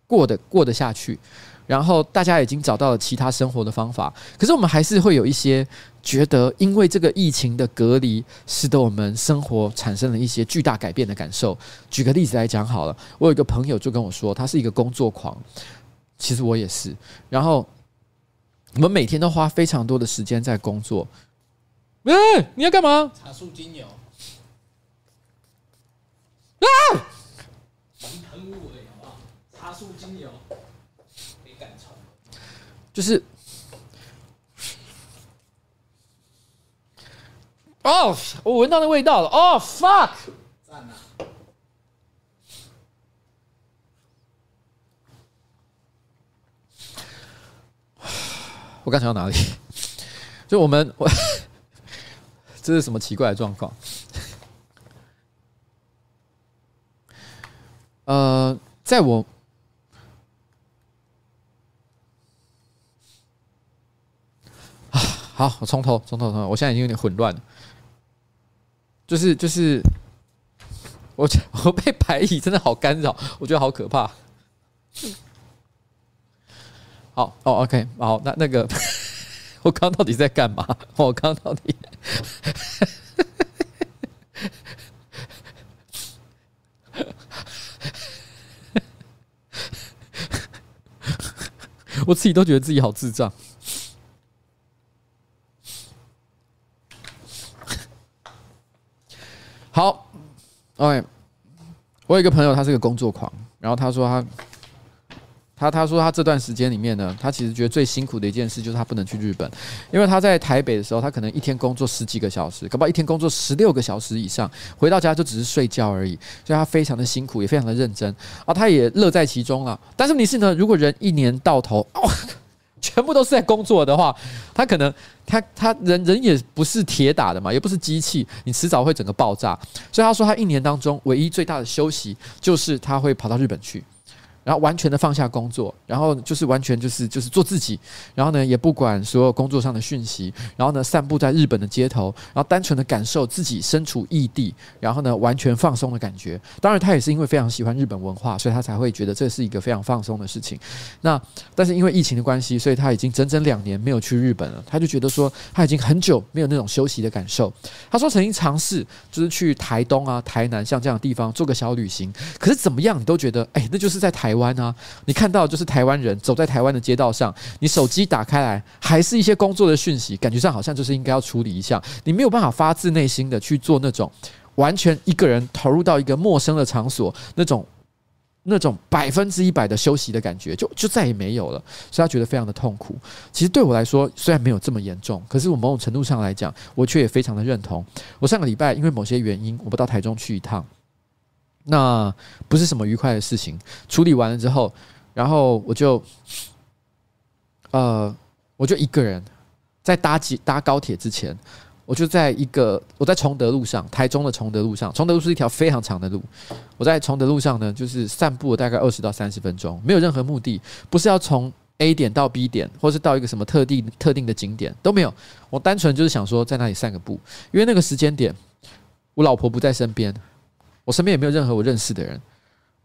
过得过得下去，然后大家已经找到了其他生活的方法，可是我们还是会有一些觉得，因为这个疫情的隔离，使得我们生活产生了一些巨大改变的感受。举个例子来讲好了，我有一个朋友就跟我说，他是一个工作狂，其实我也是，然后我们每天都花非常多的时间在工作。哎，你要干嘛？茶树精油。喷雾而已，好不好？茶树精油可以赶虫。就是，哦，我闻到那味道了，哦，fuck！赞啊！我刚想到哪里？就我们，我这是什么奇怪的状况？呃，在我，好，我从头从头从头，我现在已经有点混乱了。就是就是，我 我被排异真的好干扰，我觉得好可怕。好哦，OK，好，那那个，我刚到底在干嘛？我刚刚到底，我自己都觉得自己好智障。好，OK，我有一个朋友，他是个工作狂，然后他说他。他他说他这段时间里面呢，他其实觉得最辛苦的一件事就是他不能去日本，因为他在台北的时候，他可能一天工作十几个小时，搞不好一天工作十六个小时以上，回到家就只是睡觉而已，所以他非常的辛苦，也非常的认真啊，他也乐在其中了。但是你是呢，如果人一年到头哦，全部都是在工作的话，他可能他他人人也不是铁打的嘛，也不是机器，你迟早会整个爆炸。所以他说他一年当中唯一最大的休息就是他会跑到日本去。然后完全的放下工作，然后就是完全就是就是做自己，然后呢也不管所有工作上的讯息，然后呢散步在日本的街头，然后单纯的感受自己身处异地，然后呢完全放松的感觉。当然他也是因为非常喜欢日本文化，所以他才会觉得这是一个非常放松的事情。那但是因为疫情的关系，所以他已经整整两年没有去日本了。他就觉得说他已经很久没有那种休息的感受。他说曾经尝试就是去台东啊、台南像这样的地方做个小旅行，可是怎么样你都觉得哎，那就是在台。台湾啊，你看到就是台湾人走在台湾的街道上，你手机打开来还是一些工作的讯息，感觉上好像就是应该要处理一下，你没有办法发自内心的去做那种完全一个人投入到一个陌生的场所那种那种百分之一百的休息的感觉，就就再也没有了，所以他觉得非常的痛苦。其实对我来说，虽然没有这么严重，可是我某种程度上来讲，我却也非常的认同。我上个礼拜因为某些原因，我不到台中去一趟。那不是什么愉快的事情。处理完了之后，然后我就，呃，我就一个人在搭机搭高铁之前，我就在一个我在崇德路上，台中的崇德路上，崇德路是一条非常长的路。我在崇德路上呢，就是散步大概二十到三十分钟，没有任何目的，不是要从 A 点到 B 点，或是到一个什么特定特定的景点都没有。我单纯就是想说在那里散个步，因为那个时间点，我老婆不在身边。我身边也没有任何我认识的人，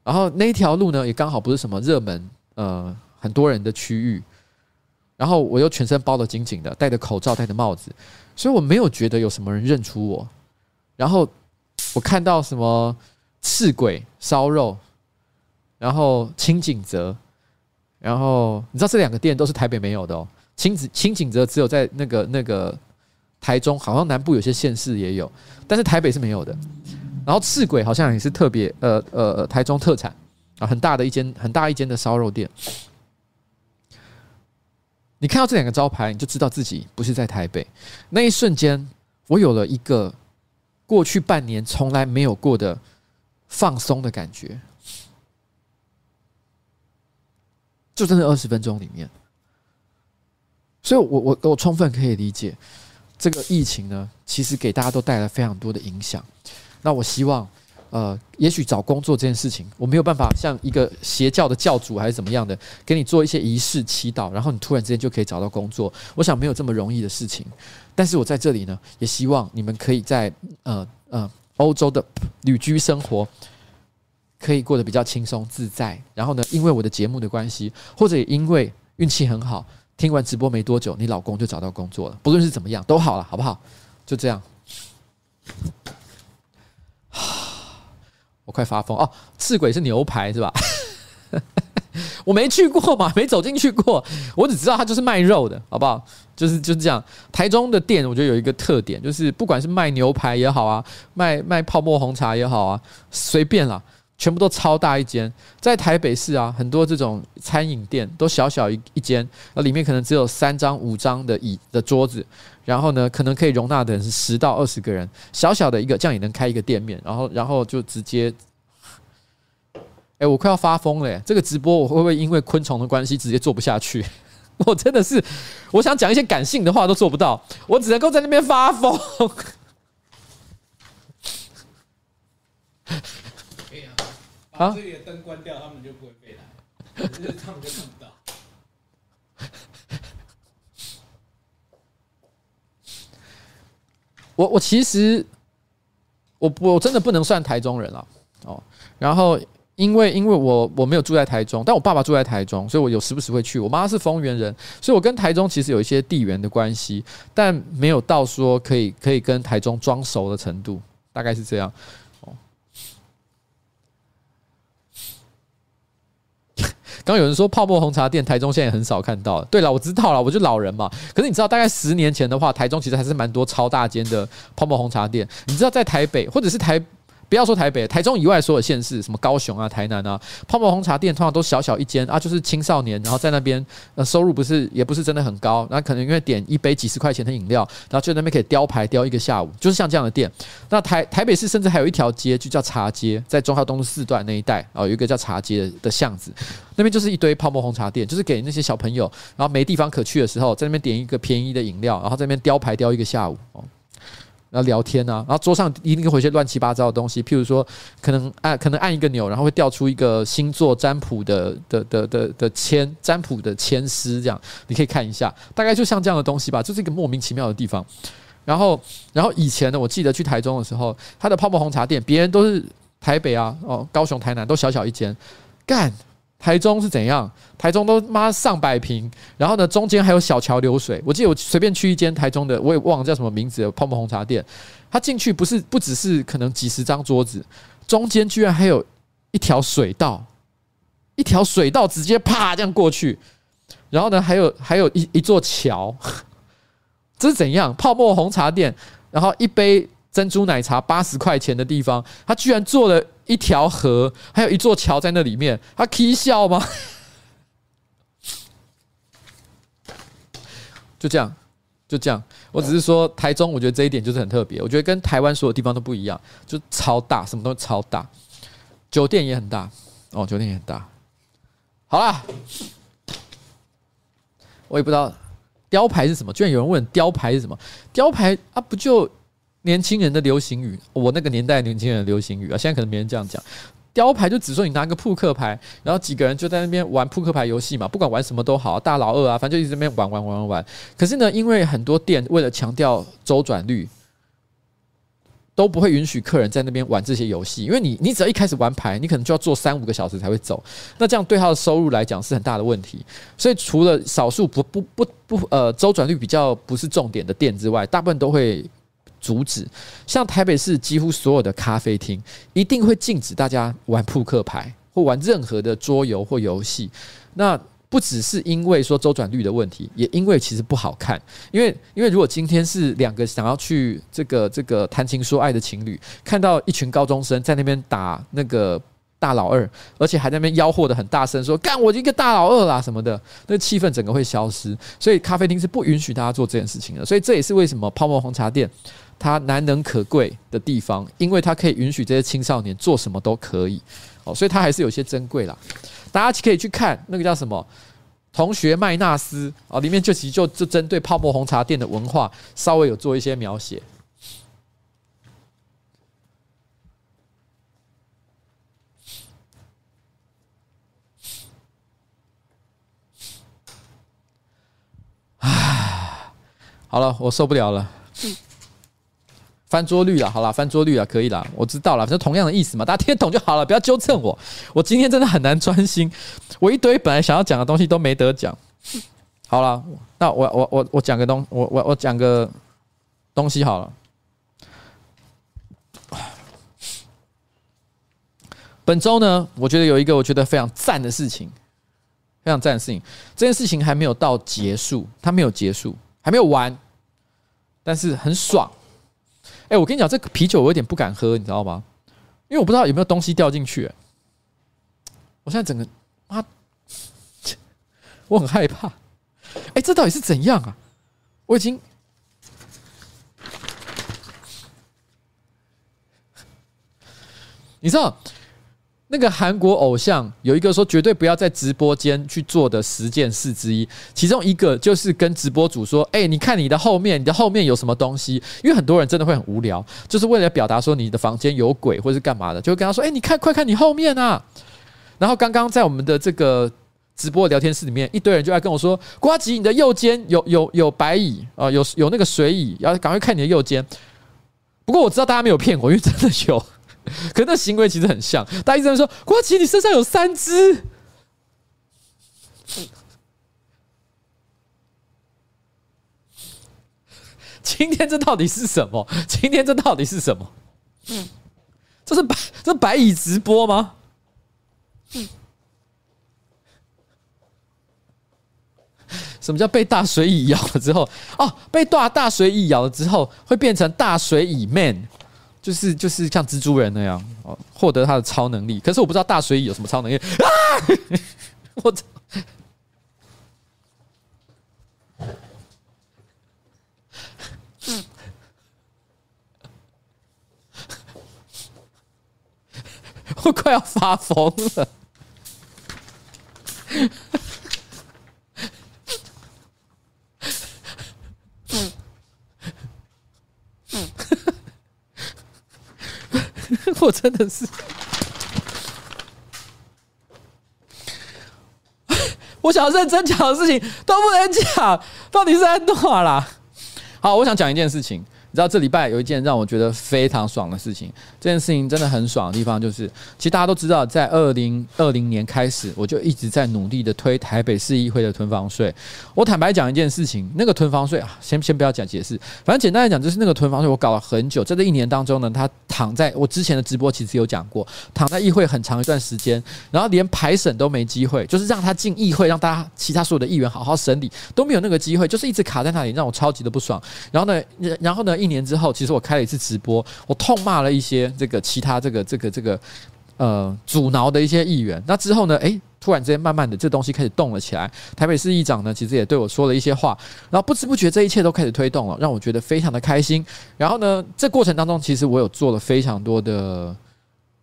然后那一条路呢，也刚好不是什么热门呃很多人的区域，然后我又全身包得紧紧的，戴着口罩，戴着帽子，所以我没有觉得有什么人认出我。然后我看到什么赤鬼烧肉，然后轻井泽，然后你知道这两个店都是台北没有的哦，轻井轻井泽只有在那个那个台中，好像南部有些县市也有，但是台北是没有的。然后赤鬼好像也是特别呃呃台中特产啊，很大的一间很大一间的烧肉店。你看到这两个招牌，你就知道自己不是在台北。那一瞬间，我有了一个过去半年从来没有过的放松的感觉。就在那二十分钟里面，所以我我我充分可以理解这个疫情呢，其实给大家都带来非常多的影响。那我希望，呃，也许找工作这件事情，我没有办法像一个邪教的教主还是怎么样的，给你做一些仪式祈祷，然后你突然之间就可以找到工作。我想没有这么容易的事情。但是我在这里呢，也希望你们可以在呃呃欧洲的 旅居生活，可以过得比较轻松自在。然后呢，因为我的节目的关系，或者也因为运气很好，听完直播没多久，你老公就找到工作了。不论是怎么样，都好了，好不好？就这样。我快发疯哦！赤鬼是牛排是吧？我没去过嘛，没走进去过，我只知道它就是卖肉的，好不好？就是就是这样。台中的店，我觉得有一个特点，就是不管是卖牛排也好啊，卖卖泡沫红茶也好啊，随便啦。全部都超大一间，在台北市啊，很多这种餐饮店都小小一一间，那里面可能只有三张、五张的椅的桌子，然后呢，可能可以容纳的人是十到二十个人，小小的一个，这样也能开一个店面，然后然后就直接，哎，我快要发疯了耶！这个直播我会不会因为昆虫的关系直接做不下去？我真的是，我想讲一些感性的话都做不到，我只能够在那边发疯。把这里的灯关掉，他们就不会被来，他们就看不到。我我其实我我真的不能算台中人了哦。然后因为因为我我没有住在台中，但我爸爸住在台中，所以我有时不时会去。我妈是丰原人，所以我跟台中其实有一些地缘的关系，但没有到说可以可以跟台中装熟的程度，大概是这样。刚有人说泡沫红茶店，台中现在也很少看到。对了，我知道了，我就老人嘛。可是你知道，大概十年前的话，台中其实还是蛮多超大间的泡沫红茶店。你知道，在台北或者是台。不要说台北、台中以外所有县市，什么高雄啊、台南啊，泡沫红茶店通常都小小一间啊，就是青少年，然后在那边呃收入不是也不是真的很高，那可能因为点一杯几十块钱的饮料，然后就在那边可以雕牌雕一个下午，就是像这样的店。那台台北市甚至还有一条街就叫茶街，在中华东路四段那一带啊，有一个叫茶街的巷子，那边就是一堆泡沫红茶店，就是给那些小朋友，然后没地方可去的时候，在那边点一个便宜的饮料，然后在那边雕牌雕一个下午哦。然后聊天啊，然后桌上一定会有些乱七八糟的东西，譬如说，可能按可能按一个钮，然后会掉出一个星座占卜的的的的的签，占卜的签诗，这样你可以看一下，大概就像这样的东西吧，就是一个莫名其妙的地方。然后，然后以前呢，我记得去台中的时候，他的泡沫红茶店，别人都是台北啊，哦，高雄、台南都小小一间，干。台中是怎样？台中都妈上百坪，然后呢，中间还有小桥流水。我记得我随便去一间台中的，我也忘了叫什么名字的泡沫红茶店。他进去不是不只是可能几十张桌子，中间居然还有一条水道，一条水道直接啪这样过去，然后呢，还有还有一一座桥。这是怎样？泡沫红茶店，然后一杯珍珠奶茶八十块钱的地方，他居然做了。一条河，还有一座桥在那里面，他可以笑吗？就这样，就这样。我只是说，台中，我觉得这一点就是很特别。我觉得跟台湾所有地方都不一样，就超大，什么都超大，酒店也很大哦，酒店也很大。好啦，我也不知道雕牌是什么，居然有人问雕牌是什么？雕牌啊，不就？年轻人的流行语，我那个年代年轻人的流行语啊，现在可能没人这样讲。雕牌就只说你拿个扑克牌，然后几个人就在那边玩扑克牌游戏嘛，不管玩什么都好，大老二啊，反正就一直那边玩玩玩玩玩。可是呢，因为很多店为了强调周转率，都不会允许客人在那边玩这些游戏，因为你你只要一开始玩牌，你可能就要坐三五个小时才会走，那这样对他的收入来讲是很大的问题。所以除了少数不不不不呃周转率比较不是重点的店之外，大部分都会。阻止，像台北市几乎所有的咖啡厅一定会禁止大家玩扑克牌或玩任何的桌游或游戏。那不只是因为说周转率的问题，也因为其实不好看。因为因为如果今天是两个想要去这个这个谈情说爱的情侣，看到一群高中生在那边打那个大老二，而且还在那边吆喝的很大声，说干我一个大老二啦什么的，那气氛整个会消失。所以咖啡厅是不允许大家做这件事情的。所以这也是为什么泡沫红茶店。它难能可贵的地方，因为它可以允许这些青少年做什么都可以，哦，所以它还是有些珍贵啦。大家可以去看那个叫什么《同学麦纳斯》啊，里面就其实就就针对泡沫红茶店的文化，稍微有做一些描写。唉，好了，我受不了了。翻桌率了，好了，翻桌率了，可以了，我知道了，反正同样的意思嘛，大家听得懂就好了，不要纠正我。我今天真的很难专心，我一堆本来想要讲的东西都没得讲。好了，那我我我我讲个东，我我我讲个东西好了。本周呢，我觉得有一个我觉得非常赞的事情，非常赞的事情。这件事情还没有到结束，它没有结束，还没有完，但是很爽。哎，我跟你讲，这个啤酒我有点不敢喝，你知道吗？因为我不知道有没有东西掉进去。我现在整个妈，我很害怕。哎，这到底是怎样啊？我已经，你知道。那个韩国偶像有一个说绝对不要在直播间去做的十件事之一，其中一个就是跟直播主说：“哎，你看你的后面，你的后面有什么东西？”因为很多人真的会很无聊，就是为了表达说你的房间有鬼或是干嘛的，就会跟他说：“哎，你看，快看你后面啊！”然后刚刚在我们的这个直播聊天室里面，一堆人就在跟我说：“呱吉，你的右肩有有有白蚁啊，有有那个水蚁，要赶快看你的右肩。”不过我知道大家没有骗我，因为真的有。可是那行为其实很像，大家一直在说：“呱吉，你身上有三只。”今天这到底是什么？今天这到底是什么？这是白这是白蚁直播吗？什么叫被大水蚁咬了之后？哦，被大大水蚁咬了之后会变成大水蚁 man。就是就是像蜘蛛人那样哦，获得他的超能力。可是我不知道大水蚁有什么超能力啊！我操！我快要发疯了。我真的是，我想认真讲的事情都不能讲，到底是在哪啦？好，我想讲一件事情。你知道这礼拜有一件让我觉得非常爽的事情，这件事情真的很爽的地方就是，其实大家都知道，在二零二零年开始，我就一直在努力的推台北市议会的囤房税。我坦白讲一件事情，那个囤房税啊，先先不要讲解释，反正简单来讲就是那个囤房税，我搞了很久，在这一年当中呢，它躺在我之前的直播其实有讲过，躺在议会很长一段时间，然后连排审都没机会，就是让他进议会，让大家其他所有的议员好好审理都没有那个机会，就是一直卡在那里，让我超级的不爽。然后呢，然后呢？一年之后，其实我开了一次直播，我痛骂了一些这个其他这个这个这个呃阻挠的一些议员。那之后呢，诶，突然之间慢慢的这东西开始动了起来。台北市议长呢，其实也对我说了一些话，然后不知不觉这一切都开始推动了，让我觉得非常的开心。然后呢，这过程当中，其实我有做了非常多的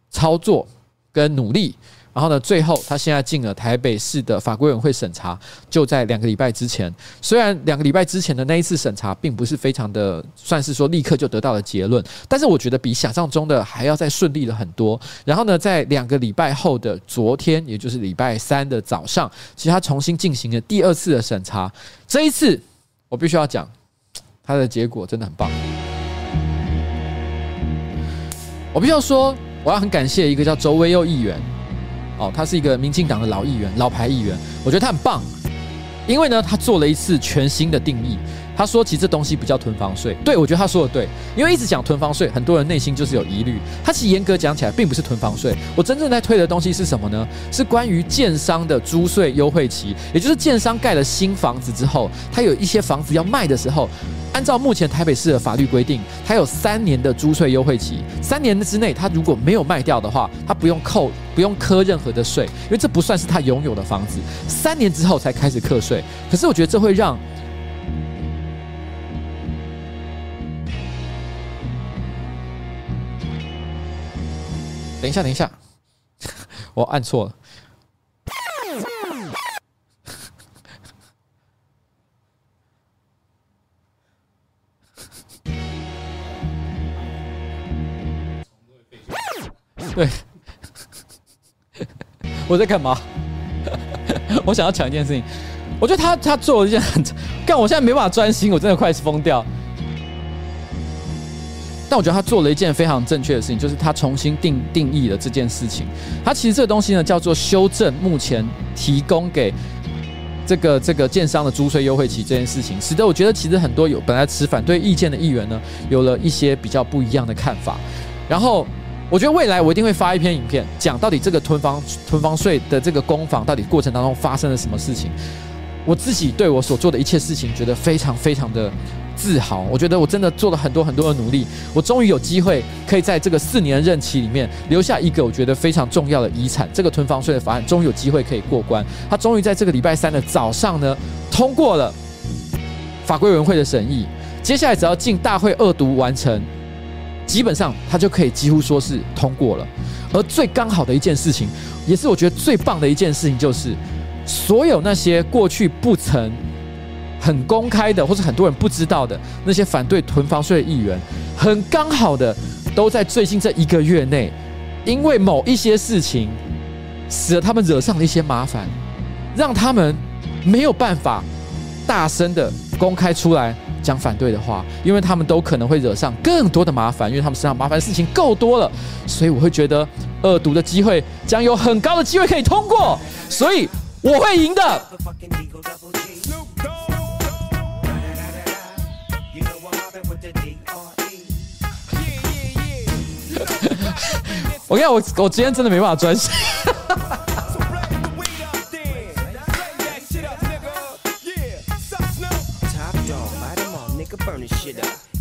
操作跟努力。然后呢，最后他现在进了台北市的法规委员会审查，就在两个礼拜之前。虽然两个礼拜之前的那一次审查并不是非常的，算是说立刻就得到了结论，但是我觉得比想象中的还要再顺利了很多。然后呢，在两个礼拜后的昨天，也就是礼拜三的早上，其实他重新进行了第二次的审查。这一次，我必须要讲，他的结果真的很棒。我必须要说，我要很感谢一个叫周威佑议员。哦，他是一个民进党的老议员，老牌议员，我觉得他很棒，因为呢，他做了一次全新的定义。他说，其实这东西不叫囤房税。对，我觉得他说的对，因为一直讲囤房税，很多人内心就是有疑虑。他其实严格讲起来，并不是囤房税。我真正在推的东西是什么呢？是关于建商的租税优惠期，也就是建商盖了新房子之后，他有一些房子要卖的时候。按照目前台北市的法律规定，他有三年的租税优惠期。三年之内，他如果没有卖掉的话，他不用扣，不用课任何的税，因为这不算是他拥有的房子。三年之后才开始课税。可是我觉得这会让……等一下，等一下，我按错了。对，我在干嘛？我想要讲一件事情，我觉得他他做了一件很干，我现在没办法专心，我真的快疯掉。但我觉得他做了一件非常正确的事情，就是他重新定定义了这件事情。他其实这个东西呢，叫做修正目前提供给这个这个建商的租税优惠期这件事情，使得我觉得其实很多有本来持反对意见的议员呢，有了一些比较不一样的看法。然后。我觉得未来我一定会发一篇影片，讲到底这个囤房囤房税的这个攻防到底过程当中发生了什么事情。我自己对我所做的一切事情觉得非常非常的自豪。我觉得我真的做了很多很多的努力，我终于有机会可以在这个四年任期里面留下一个我觉得非常重要的遗产。这个囤房税的法案终于有机会可以过关，它终于在这个礼拜三的早上呢通过了法规委员会的审议。接下来只要进大会二读完成，基本上它就可以几乎说是通过了。而最刚好的一件事情，也是我觉得最棒的一件事情，就是所有那些过去不曾很公开的，或者很多人不知道的那些反对囤房税的议员，很刚好的都在最近这一个月内，因为某一些事情，使得他们惹上了一些麻烦，让他们没有办法大声的公开出来。讲反对的话，因为他们都可能会惹上更多的麻烦，因为他们身上麻烦的事情够多了，所以我会觉得恶毒的机会将有很高的机会可以通过，所以我会赢的。我跟你讲，我 我今天真的没办法专心。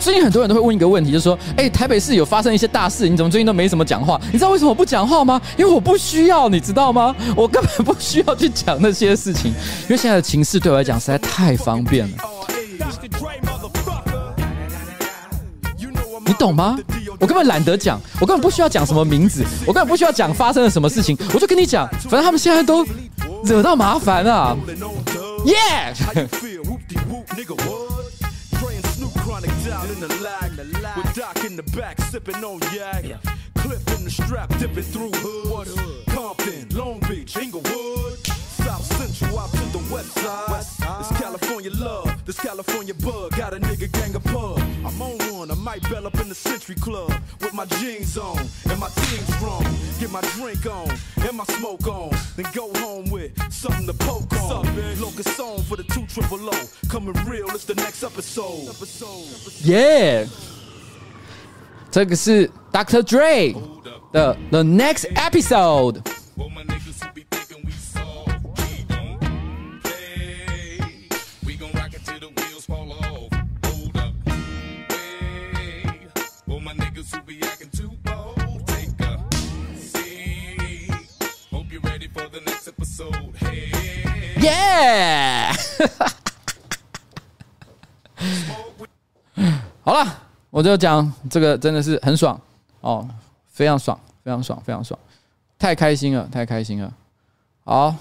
最近很多人都会问一个问题，就是说：“哎，台北市有发生一些大事，你怎么最近都没怎么讲话？你知道为什么我不讲话吗？因为我不需要，你知道吗？我根本不需要去讲那些事情，因为现在的情势对我来讲实在太方便了。你懂吗？我根本懒得讲，我根本不需要讲什么名字，我根本不需要讲发生了什么事情，我就跟你讲，反正他们现在都惹到麻烦啊。耶！耶！这个是 Dr. Dre 的 The Next Episode。 耶！好了，我就讲这个真的是很爽哦，非常爽，非常爽，非常爽，太开心了，太开心了。好，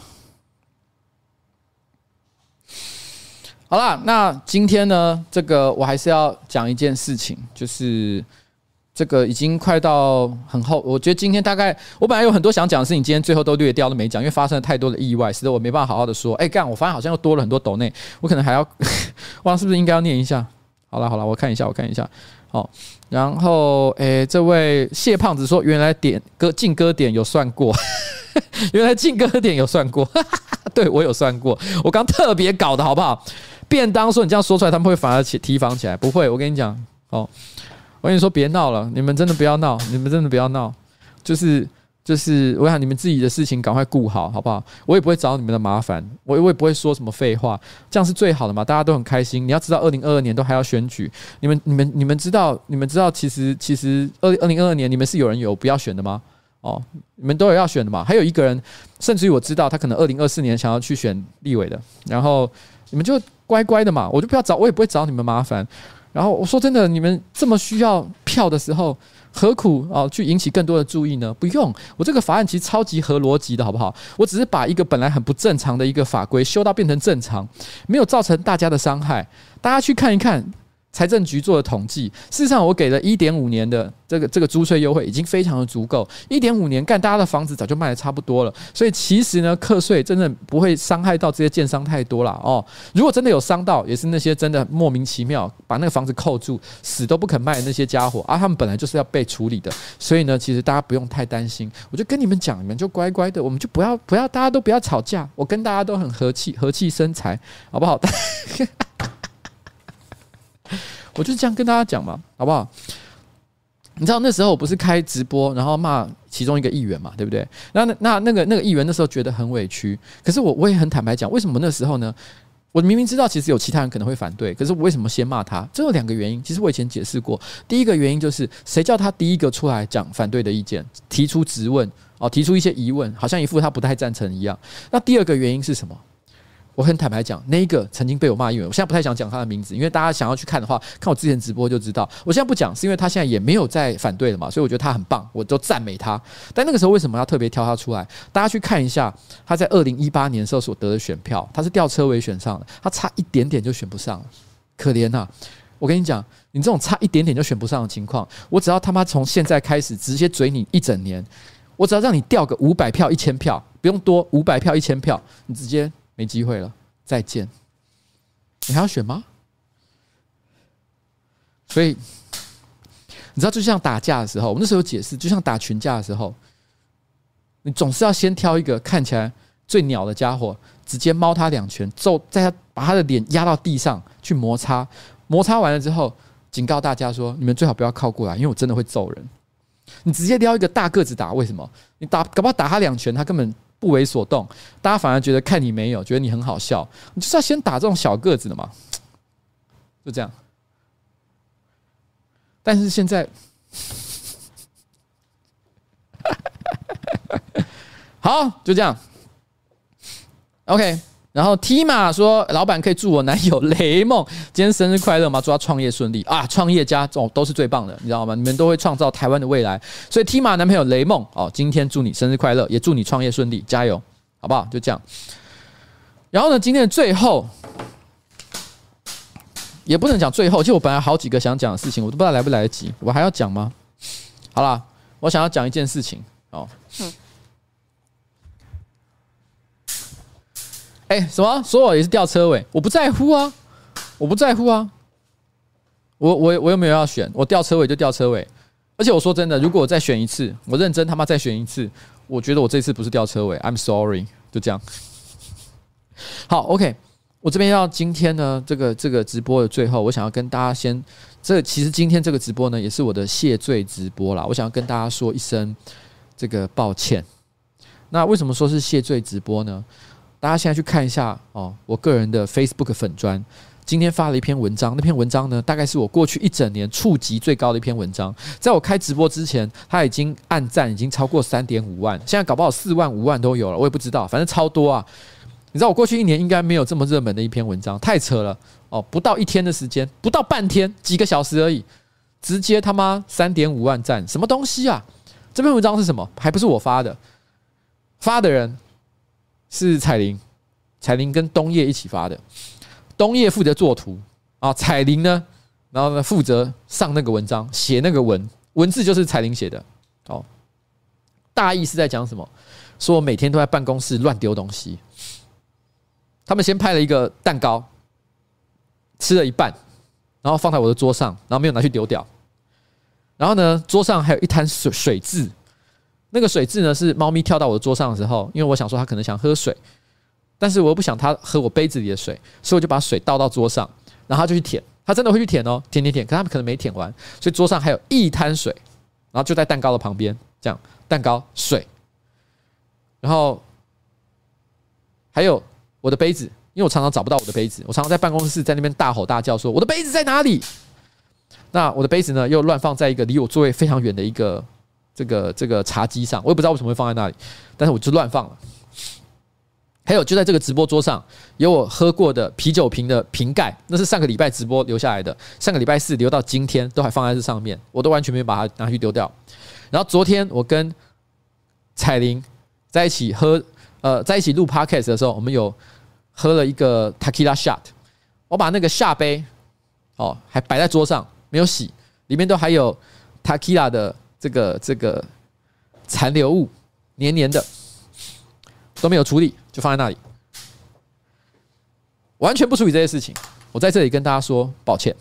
好了，那今天呢，这个我还是要讲一件事情，就是。这个已经快到很后，我觉得今天大概我本来有很多想讲的事情，今天最后都略掉都没讲，因为发生了太多的意外，使得我没办法好好的说。哎，干，我发现好像又多了很多抖内，我可能还要，忘了是不是应该要念一下？好了好了，我看一下，我看一下。好，然后哎，这位谢胖子说，原来点歌进歌点有算过，原来进歌点有算过，对我有算过，我刚特别搞的好不好？便当说你这样说出来，他们会反而起提防起来，不会，我跟你讲，哦。我跟你说，别闹了，你们真的不要闹，你们真的不要闹，就是就是，我想你们自己的事情赶快顾好，好不好？我也不会找你们的麻烦，我我也不会说什么废话，这样是最好的嘛，大家都很开心。你要知道，二零二二年都还要选举，你们你们你们知道，你们知道，其实其实二二零二二年你们是有人有不要选的吗？哦，你们都有要选的嘛？还有一个人，甚至于我知道他可能二零二四年想要去选立委的，然后你们就乖乖的嘛，我就不要找，我也不会找你们麻烦。然后我说真的，你们这么需要票的时候，何苦啊去引起更多的注意呢？不用，我这个法案其实超级合逻辑的，好不好？我只是把一个本来很不正常的一个法规修到变成正常，没有造成大家的伤害。大家去看一看。财政局做的统计，事实上我给了一点五年的这个这个租税优惠，已经非常的足够。一点五年干，大家的房子早就卖得差不多了。所以其实呢，课税真的不会伤害到这些建商太多了哦。如果真的有伤到，也是那些真的莫名其妙把那个房子扣住，死都不肯卖的那些家伙啊，他们本来就是要被处理的。所以呢，其实大家不用太担心。我就跟你们讲，你们就乖乖的，我们就不要不要，大家都不要吵架。我跟大家都很和气，和气生财，好不好？我就这样跟大家讲嘛，好不好？你知道那时候我不是开直播，然后骂其中一个议员嘛，对不对？那那那那个那个议员那时候觉得很委屈，可是我我也很坦白讲，为什么那时候呢？我明明知道其实有其他人可能会反对，可是我为什么先骂他？这有两个原因。其实我以前解释过，第一个原因就是谁叫他第一个出来讲反对的意见，提出质问哦，提出一些疑问，好像一副他不太赞成一样。那第二个原因是什么？我很坦白讲，那一个曾经被我骂议员，我现在不太想讲他的名字，因为大家想要去看的话，看我之前直播就知道。我现在不讲，是因为他现在也没有在反对了嘛，所以我觉得他很棒，我就赞美他。但那个时候为什么要特别挑他出来？大家去看一下他在二零一八年时候所得的选票，他是吊车尾选上的，他差一点点就选不上了，可怜呐！我跟你讲，你这种差一点点就选不上的情况，我只要他妈从现在开始直接嘴你一整年，我只要让你掉个五百票、一千票，不用多，五百票、一千票，你直接。没机会了，再见。你还要选吗？所以你知道，就像打架的时候，我们那时候解释，就像打群架的时候，你总是要先挑一个看起来最鸟的家伙，直接猫他两拳，揍在他把他的脸压到地上去摩擦，摩擦完了之后，警告大家说：你们最好不要靠过来，因为我真的会揍人。你直接撩一个大个子打，为什么？你打搞不好打他两拳，他根本。不为所动，大家反而觉得看你没有，觉得你很好笑。你就是要先打这种小个子的嘛，就这样。但是现在，好，就这样。OK。然后 Tima 说：“老板可以祝我男友雷梦今天生日快乐吗？祝他创业顺利啊！创业家哦都是最棒的，你知道吗？你们都会创造台湾的未来。所以 Tima 男朋友雷梦哦，今天祝你生日快乐，也祝你创业顺利，加油，好不好？就这样。然后呢，今天的最后也不能讲最后，其实我本来好几个想讲的事情，我都不知道来不来得及，我还要讲吗？好啦，我想要讲一件事情哦。哎，什么？说我也是吊车尾？我不在乎啊，我不在乎啊。我我我又没有要选，我吊车尾就吊车尾。而且我说真的，如果我再选一次，我认真他妈再选一次，我觉得我这次不是吊车尾，I'm sorry，就这样。好，OK，我这边要今天呢，这个这个直播的最后，我想要跟大家先，这其实今天这个直播呢，也是我的谢罪直播啦。我想要跟大家说一声这个抱歉。那为什么说是谢罪直播呢？大家现在去看一下哦，我个人的 Facebook 粉专，今天发了一篇文章。那篇文章呢，大概是我过去一整年触及最高的一篇文章。在我开直播之前，它已经按赞已经超过三点五万，现在搞不好四万五万都有了，我也不知道，反正超多啊！你知道我过去一年应该没有这么热门的一篇文章，太扯了哦！不到一天的时间，不到半天，几个小时而已，直接他妈三点五万赞，什么东西啊？这篇文章是什么？还不是我发的，发的人。是彩玲，彩玲跟冬叶一起发的，冬叶负责作图啊，彩玲呢，然后呢负责上那个文章，写那个文，文字就是彩玲写的。哦，大意是在讲什么？说我每天都在办公室乱丢东西。他们先拍了一个蛋糕，吃了一半，然后放在我的桌上，然后没有拿去丢掉。然后呢，桌上还有一滩水水渍。那个水渍呢，是猫咪跳到我的桌上的时候，因为我想说它可能想喝水，但是我又不想它喝我杯子里的水，所以我就把水倒到桌上，然后它就去舔，它真的会去舔哦，舔舔舔，可它们可能没舔完，所以桌上还有一滩水，然后就在蛋糕的旁边，这样蛋糕水，然后还有我的杯子，因为我常常找不到我的杯子，我常常在办公室在那边大吼大叫说我的杯子在哪里？那我的杯子呢，又乱放在一个离我座位非常远的一个。这个这个茶几上，我也不知道为什么会放在那里，但是我就乱放了。还有就在这个直播桌上有我喝过的啤酒瓶的瓶盖，那是上个礼拜直播留下来的，上个礼拜四留到今天都还放在这上面，我都完全没有把它拿去丢掉。然后昨天我跟彩玲在一起喝，呃，在一起录 podcast 的时候，我们有喝了一个 tequila shot，我把那个下杯哦还摆在桌上没有洗，里面都还有 tequila 的这个这个残留物，黏黏的。都没有处理，就放在那里，完全不处理这些事情。我在这里跟大家说抱歉，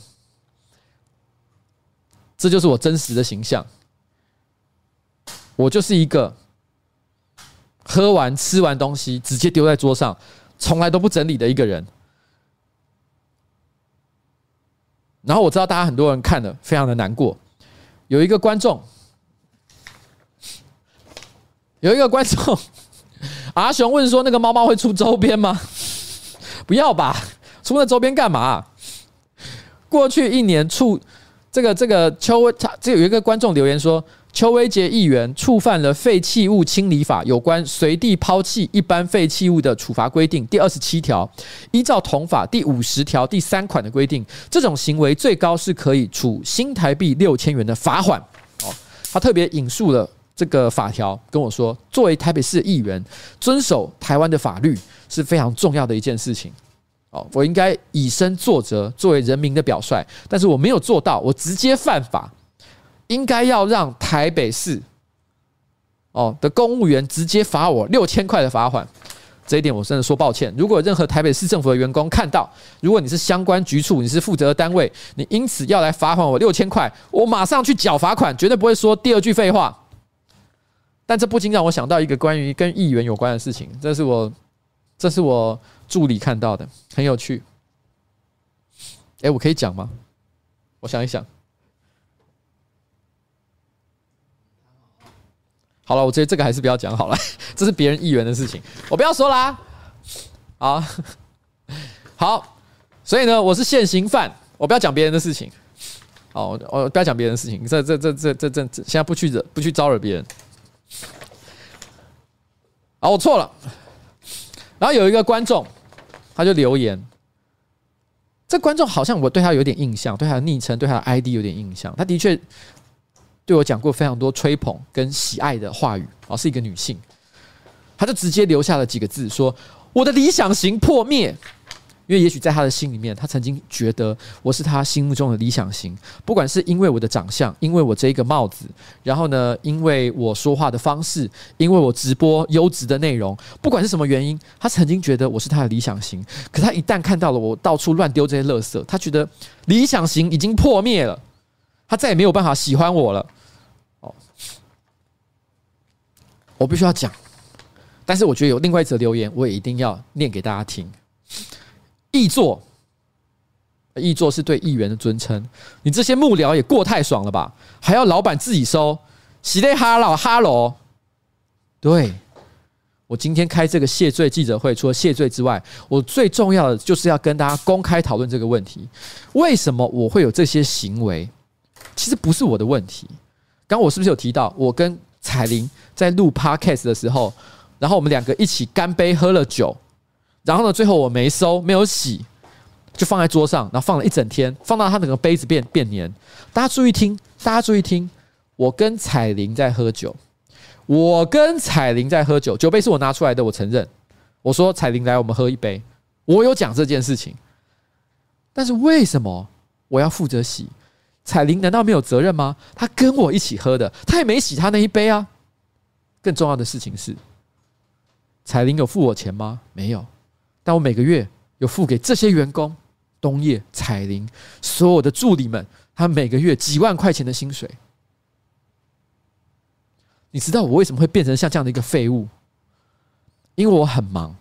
这就是我真实的形象。我就是一个喝完吃完东西直接丢在桌上，从来都不整理的一个人。然后我知道大家很多人看了非常的难过，有一个观众，有一个观众。阿雄问说：“那个猫猫会出周边吗？不要吧，出那周边干嘛？过去一年触这个这个邱威，他这有一个观众留言说，邱威杰议员触犯了废弃物清理法有关随地抛弃一般废弃物的处罚规定第二十七条，依照同法第五十条第三款的规定，这种行为最高是可以处新台币六千元的罚款。哦，他特别引述了。”这个法条跟我说，作为台北市议员，遵守台湾的法律是非常重要的一件事情。哦，我应该以身作则，作为人民的表率，但是我没有做到，我直接犯法，应该要让台北市哦的公务员直接罚我六千块的罚款。这一点我真的说抱歉。如果任何台北市政府的员工看到，如果你是相关局处，你是负责的单位，你因此要来罚款我六千块，我马上去缴罚款，绝对不会说第二句废话。但这不禁让我想到一个关于跟议员有关的事情，这是我，这是我助理看到的，很有趣。哎，我可以讲吗？我想一想。好了，我觉得这个还是不要讲好了，这是别人议员的事情，我不要说啦。好，好，所以呢，我是现行犯，我不要讲别人的事情。哦，我不要讲别人的事情，这这这这这这，现在不去惹，不去招惹别人。啊，我错了。然后有一个观众，他就留言。这观众好像我对他有点印象，对他的昵称、对他的 ID 有点印象。他的确对我讲过非常多吹捧跟喜爱的话语。哦，是一个女性，他就直接留下了几个字，说：“我的理想型破灭。”因为也许在他的心里面，他曾经觉得我是他心目中的理想型，不管是因为我的长相，因为我这一个帽子，然后呢，因为我说话的方式，因为我直播优质的内容，不管是什么原因，他曾经觉得我是他的理想型。可他一旦看到了我到处乱丢这些垃圾，他觉得理想型已经破灭了，他再也没有办法喜欢我了。哦，我必须要讲，但是我觉得有另外一则留言，我也一定要念给大家听。议座，议座是对议员的尊称。你这些幕僚也过太爽了吧？还要老板自己收？喜嘞哈喽哈喽。对，我今天开这个谢罪记者会，除了谢罪之外，我最重要的就是要跟大家公开讨论这个问题：为什么我会有这些行为？其实不是我的问题。刚刚我是不是有提到，我跟彩玲在录 Podcast 的时候，然后我们两个一起干杯喝了酒。然后呢，最后我没收，没有洗，就放在桌上，然后放了一整天，放到它整个杯子变变黏。大家注意听，大家注意听，我跟彩玲在喝酒，我跟彩玲在喝酒，酒杯是我拿出来的，我承认。我说彩玲来，我们喝一杯。我有讲这件事情，但是为什么我要负责洗？彩玲难道没有责任吗？她跟我一起喝的，她也没洗她那一杯啊。更重要的事情是，彩玲有付我钱吗？没有。但我每个月有付给这些员工，冬叶、彩玲所有的助理们，他每个月几万块钱的薪水。你知道我为什么会变成像这样的一个废物？因为我很忙，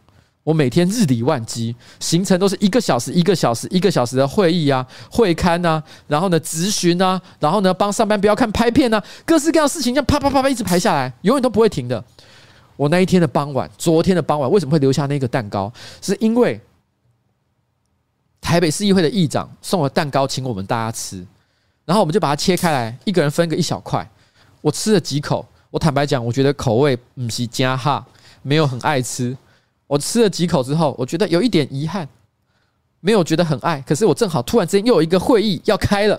我每天日理万机，行程都是一个小时、一个小时、一个小时的会议啊、会刊啊，然后呢咨询啊，然后呢帮上班不要看拍片啊，各式各样事情，这样啪啪啪啪一直排下来，永远都不会停的。我那一天的傍晚，昨天的傍晚，为什么会留下那个蛋糕？是因为台北市议会的议长送了蛋糕请我们大家吃，然后我们就把它切开来，一个人分个一小块。我吃了几口，我坦白讲，我觉得口味不是加哈，没有很爱吃。我吃了几口之后，我觉得有一点遗憾，没有觉得很爱。可是我正好突然之间又有一个会议要开了，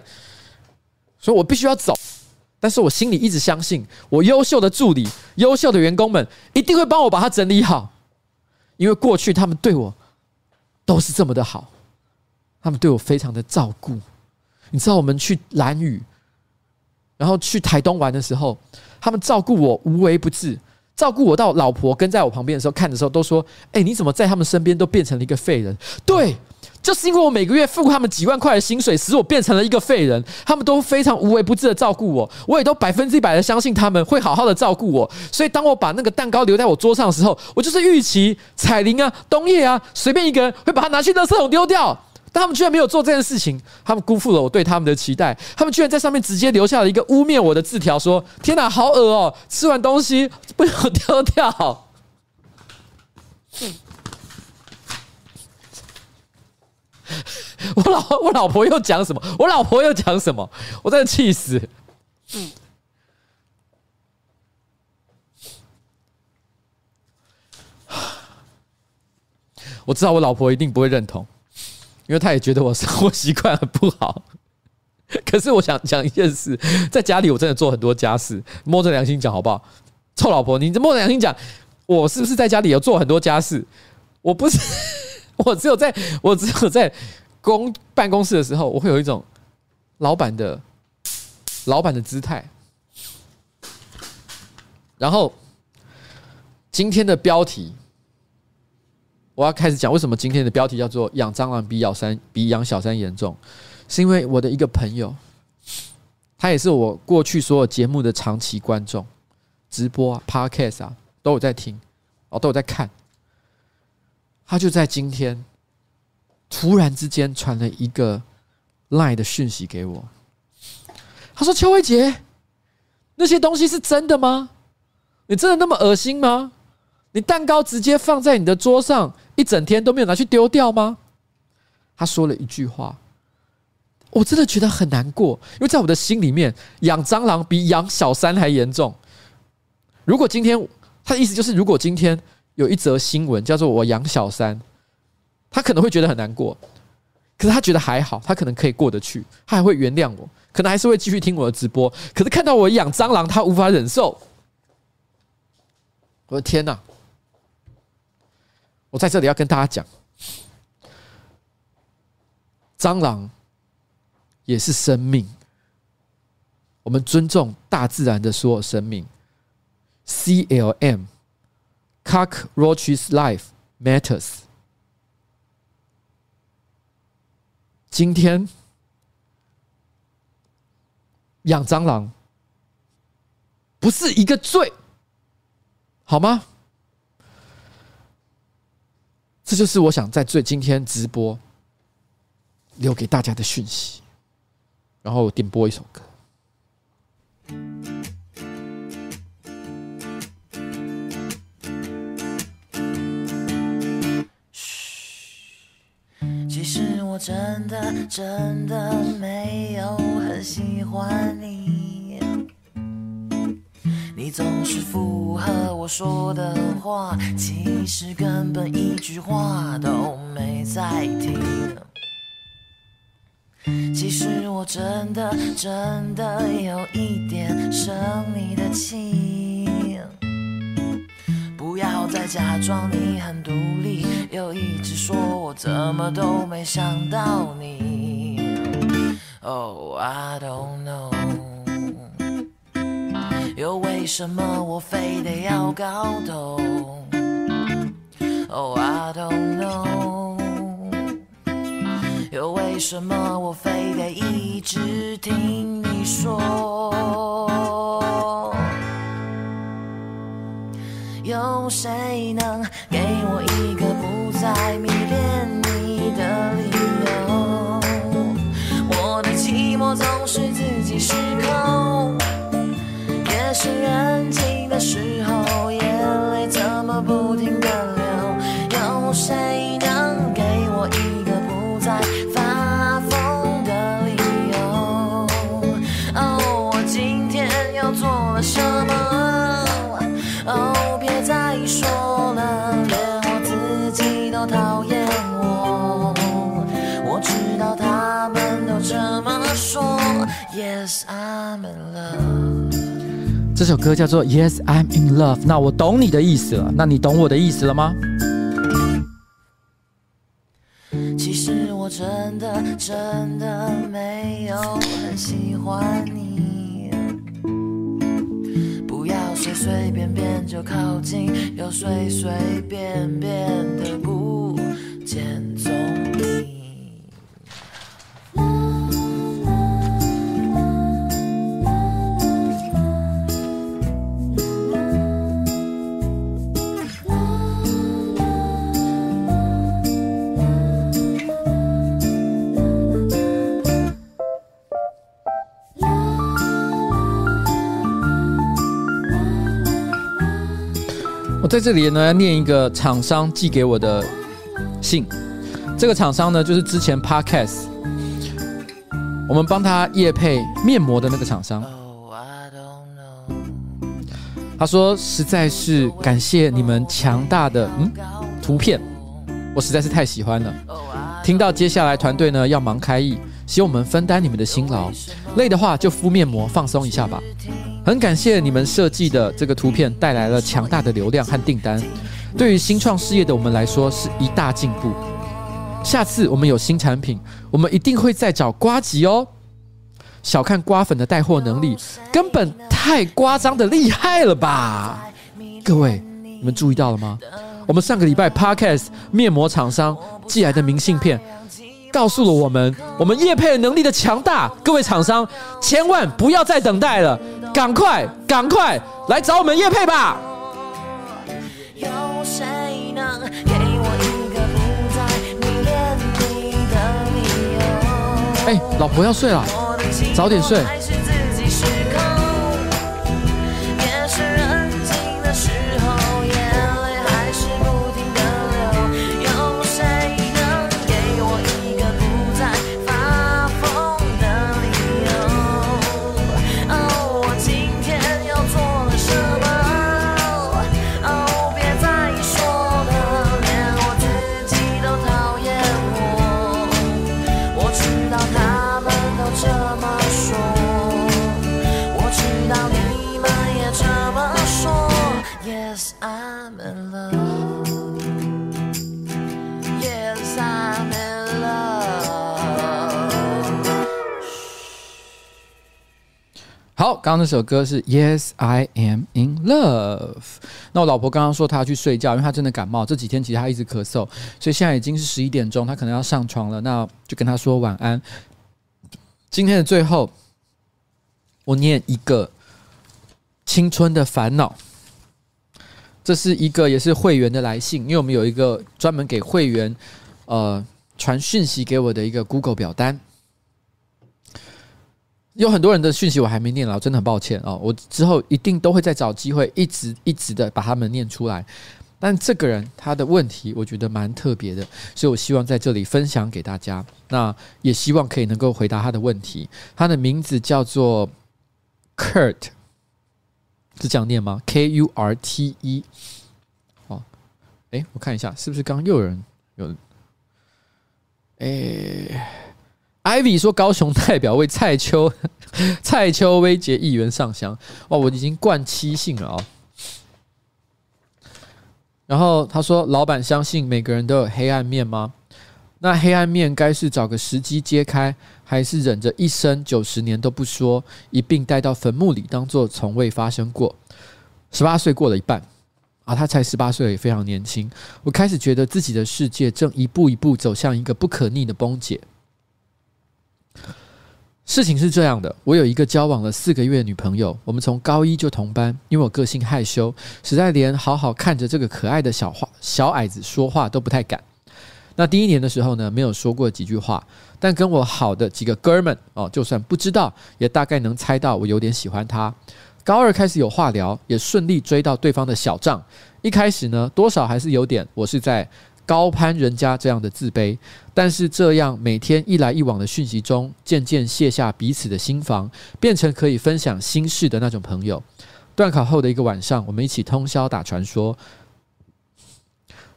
所以我必须要走。但是我心里一直相信，我优秀的助理、优秀的员工们一定会帮我把它整理好，因为过去他们对我都是这么的好，他们对我非常的照顾。你知道，我们去兰屿，然后去台东玩的时候，他们照顾我无微不至，照顾我到老婆跟在我旁边的时候，看的时候都说：“哎，你怎么在他们身边都变成了一个废人？”对。就是因为我每个月付他们几万块的薪水，使我变成了一个废人。他们都非常无微不至的照顾我，我也都百分之一百的相信他们会好好的照顾我。所以当我把那个蛋糕留在我桌上的时候，我就是预期彩玲啊、冬叶啊，随便一个人会把它拿去垃圾桶丢掉。但他们居然没有做这件事情，他们辜负了我对他们的期待。他们居然在上面直接留下了一个污蔑我的字条，说：“天哪，好恶哦！吃完东西不要丢掉。” 我老我老婆又讲什么？我老婆又讲什么？我真的气死！我知道我老婆一定不会认同，因为她也觉得我生 活习惯很不好。可是我想讲一件事，在家里我真的做很多家事，摸着良心讲好不好？臭老婆，你摸着良心讲，我是不是在家里有做很多家事？我不是，我只有在，我只有在。公办公室的时候，我会有一种老板的老板的姿态。然后今天的标题，我要开始讲为什么今天的标题叫做“养蟑螂比咬三比养小三严重”，是因为我的一个朋友，他也是我过去所有节目的长期观众，直播啊、Podcast 啊都有在听，哦都有在看，他就在今天。突然之间传了一个 LINE 的讯息给我，他说：“邱威杰，那些东西是真的吗？你真的那么恶心吗？你蛋糕直接放在你的桌上一整天都没有拿去丢掉吗？”他说了一句话，我真的觉得很难过，因为在我的心里面，养蟑螂比养小三还严重。如果今天他的意思就是，如果今天有一则新闻叫做“我养小三”。他可能会觉得很难过，可是他觉得还好，他可能可以过得去，他还会原谅我，可能还是会继续听我的直播。可是看到我养蟑螂，他无法忍受。我的天哪！我在这里要跟大家讲，蟑螂也是生命，我们尊重大自然的所有生命。C L M CLM，Cockroaches Life Matters。今天养蟑螂不是一个罪，好吗？这就是我想在最今天直播留给大家的讯息，然后点播一首歌。真的真的没有很喜欢你，你总是附和我说的话，其实根本一句话都没在听。其实我真的真的有一点生你的气。不要再假装你很独立，又一直说我怎么都没想到你。Oh, I don't know，又为什么我非得要搞懂？Oh, I don't know，又为什么我非得一直听你说？有谁能给我一个不再迷恋你的理由？我的寂寞总是自己失控，夜深人静的时候，眼泪怎么不停？Yes, I'm in love。这首歌叫做《Yes, I'm in Love》。那我懂你的意思了，那你懂我的意思了吗？其实我真的真的没有很喜欢你，不要随随便便就靠近，又随随便便的不见踪影。在这里呢，要念一个厂商寄给我的信。这个厂商呢，就是之前 Podcast 我们帮他夜配面膜的那个厂商。他说：“实在是感谢你们强大的嗯图片，我实在是太喜欢了。听到接下来团队呢要忙开议，希望我们分担你们的辛劳。累的话就敷面膜放松一下吧。”很感谢你们设计的这个图片带来了强大的流量和订单，对于新创事业的我们来说是一大进步。下次我们有新产品，我们一定会再找瓜吉哦。小看瓜粉的带货能力，根本太夸张的厉害了吧？各位，你们注意到了吗？我们上个礼拜 Podcast 面膜厂商寄来的明信片，告诉了我们我们业配能力的强大。各位厂商，千万不要再等待了。赶快，赶快来找我们叶配吧！有谁能给我一个不再迷恋你的理由？哎，老婆要睡了，早点睡。好，刚刚那首歌是 Yes I Am in Love。那我老婆刚刚说她要去睡觉，因为她真的感冒，这几天其实她一直咳嗽，所以现在已经是十一点钟，她可能要上床了。那就跟她说晚安。今天的最后，我念一个青春的烦恼。这是一个也是会员的来信，因为我们有一个专门给会员呃传讯息给我的一个 Google 表单。有很多人的讯息我还没念了，真的很抱歉哦。我之后一定都会再找机会，一直一直的把他们念出来。但这个人他的问题，我觉得蛮特别的，所以我希望在这里分享给大家。那也希望可以能够回答他的问题。他的名字叫做 Kurt，是这样念吗？K U R T E。哦，诶，我看一下是不是刚又有人有？诶。Ivy 说：“高雄代表为蔡秋 蔡秋威杰议员上香。哇，我已经灌七信了哦。然后他说：“老板相信每个人都有黑暗面吗？那黑暗面该是找个时机揭开，还是忍着一生九十年都不说，一并带到坟墓里，当做从未发生过？十八岁过了一半啊，他才十八岁，也非常年轻。我开始觉得自己的世界正一步一步走向一个不可逆的崩解。”事情是这样的，我有一个交往了四个月的女朋友，我们从高一就同班。因为我个性害羞，实在连好好看着这个可爱的小话小矮子说话都不太敢。那第一年的时候呢，没有说过几句话，但跟我好的几个哥们哦，就算不知道，也大概能猜到我有点喜欢他。高二开始有话聊，也顺利追到对方的小账。一开始呢，多少还是有点，我是在。高攀人家这样的自卑，但是这样每天一来一往的讯息中，渐渐卸下彼此的心防，变成可以分享心事的那种朋友。段考后的一个晚上，我们一起通宵打传说。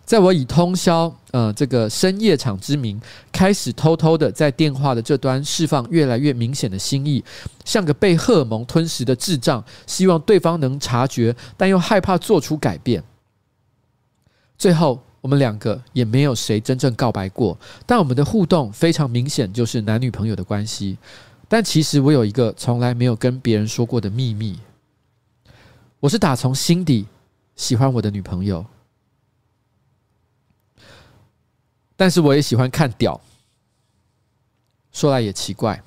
在我以通宵呃这个深夜场之名，开始偷偷的在电话的这端释放越来越明显的心意，像个被荷尔蒙吞噬的智障，希望对方能察觉，但又害怕做出改变。最后，我们两个也没有谁真正告白过，但我们的互动非常明显，就是男女朋友的关系。但其实我有一个从来没有跟别人说过的秘密，我是打从心底喜欢我的女朋友。但是我也喜欢看屌，说来也奇怪，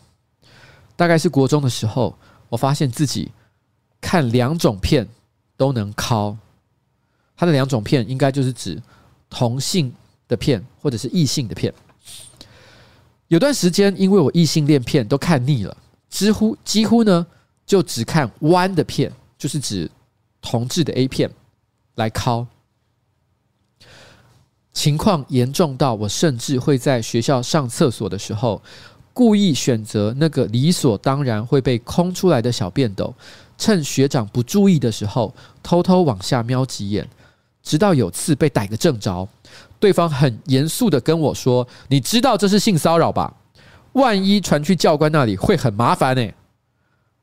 大概是国中的时候，我发现自己看两种片都能靠。他的两种片应该就是指同性的片或者是异性的片。有段时间，因为我异性恋片都看腻了，几乎几乎呢就只看弯的片，就是指同志的 A 片来尻。情况严重到我甚至会在学校上厕所的时候，故意选择那个理所当然会被空出来的小便斗，趁学长不注意的时候，偷偷往下瞄几眼，直到有次被逮个正着，对方很严肃的跟我说：“你知道这是性骚扰吧？万一传去教官那里会很麻烦呢。”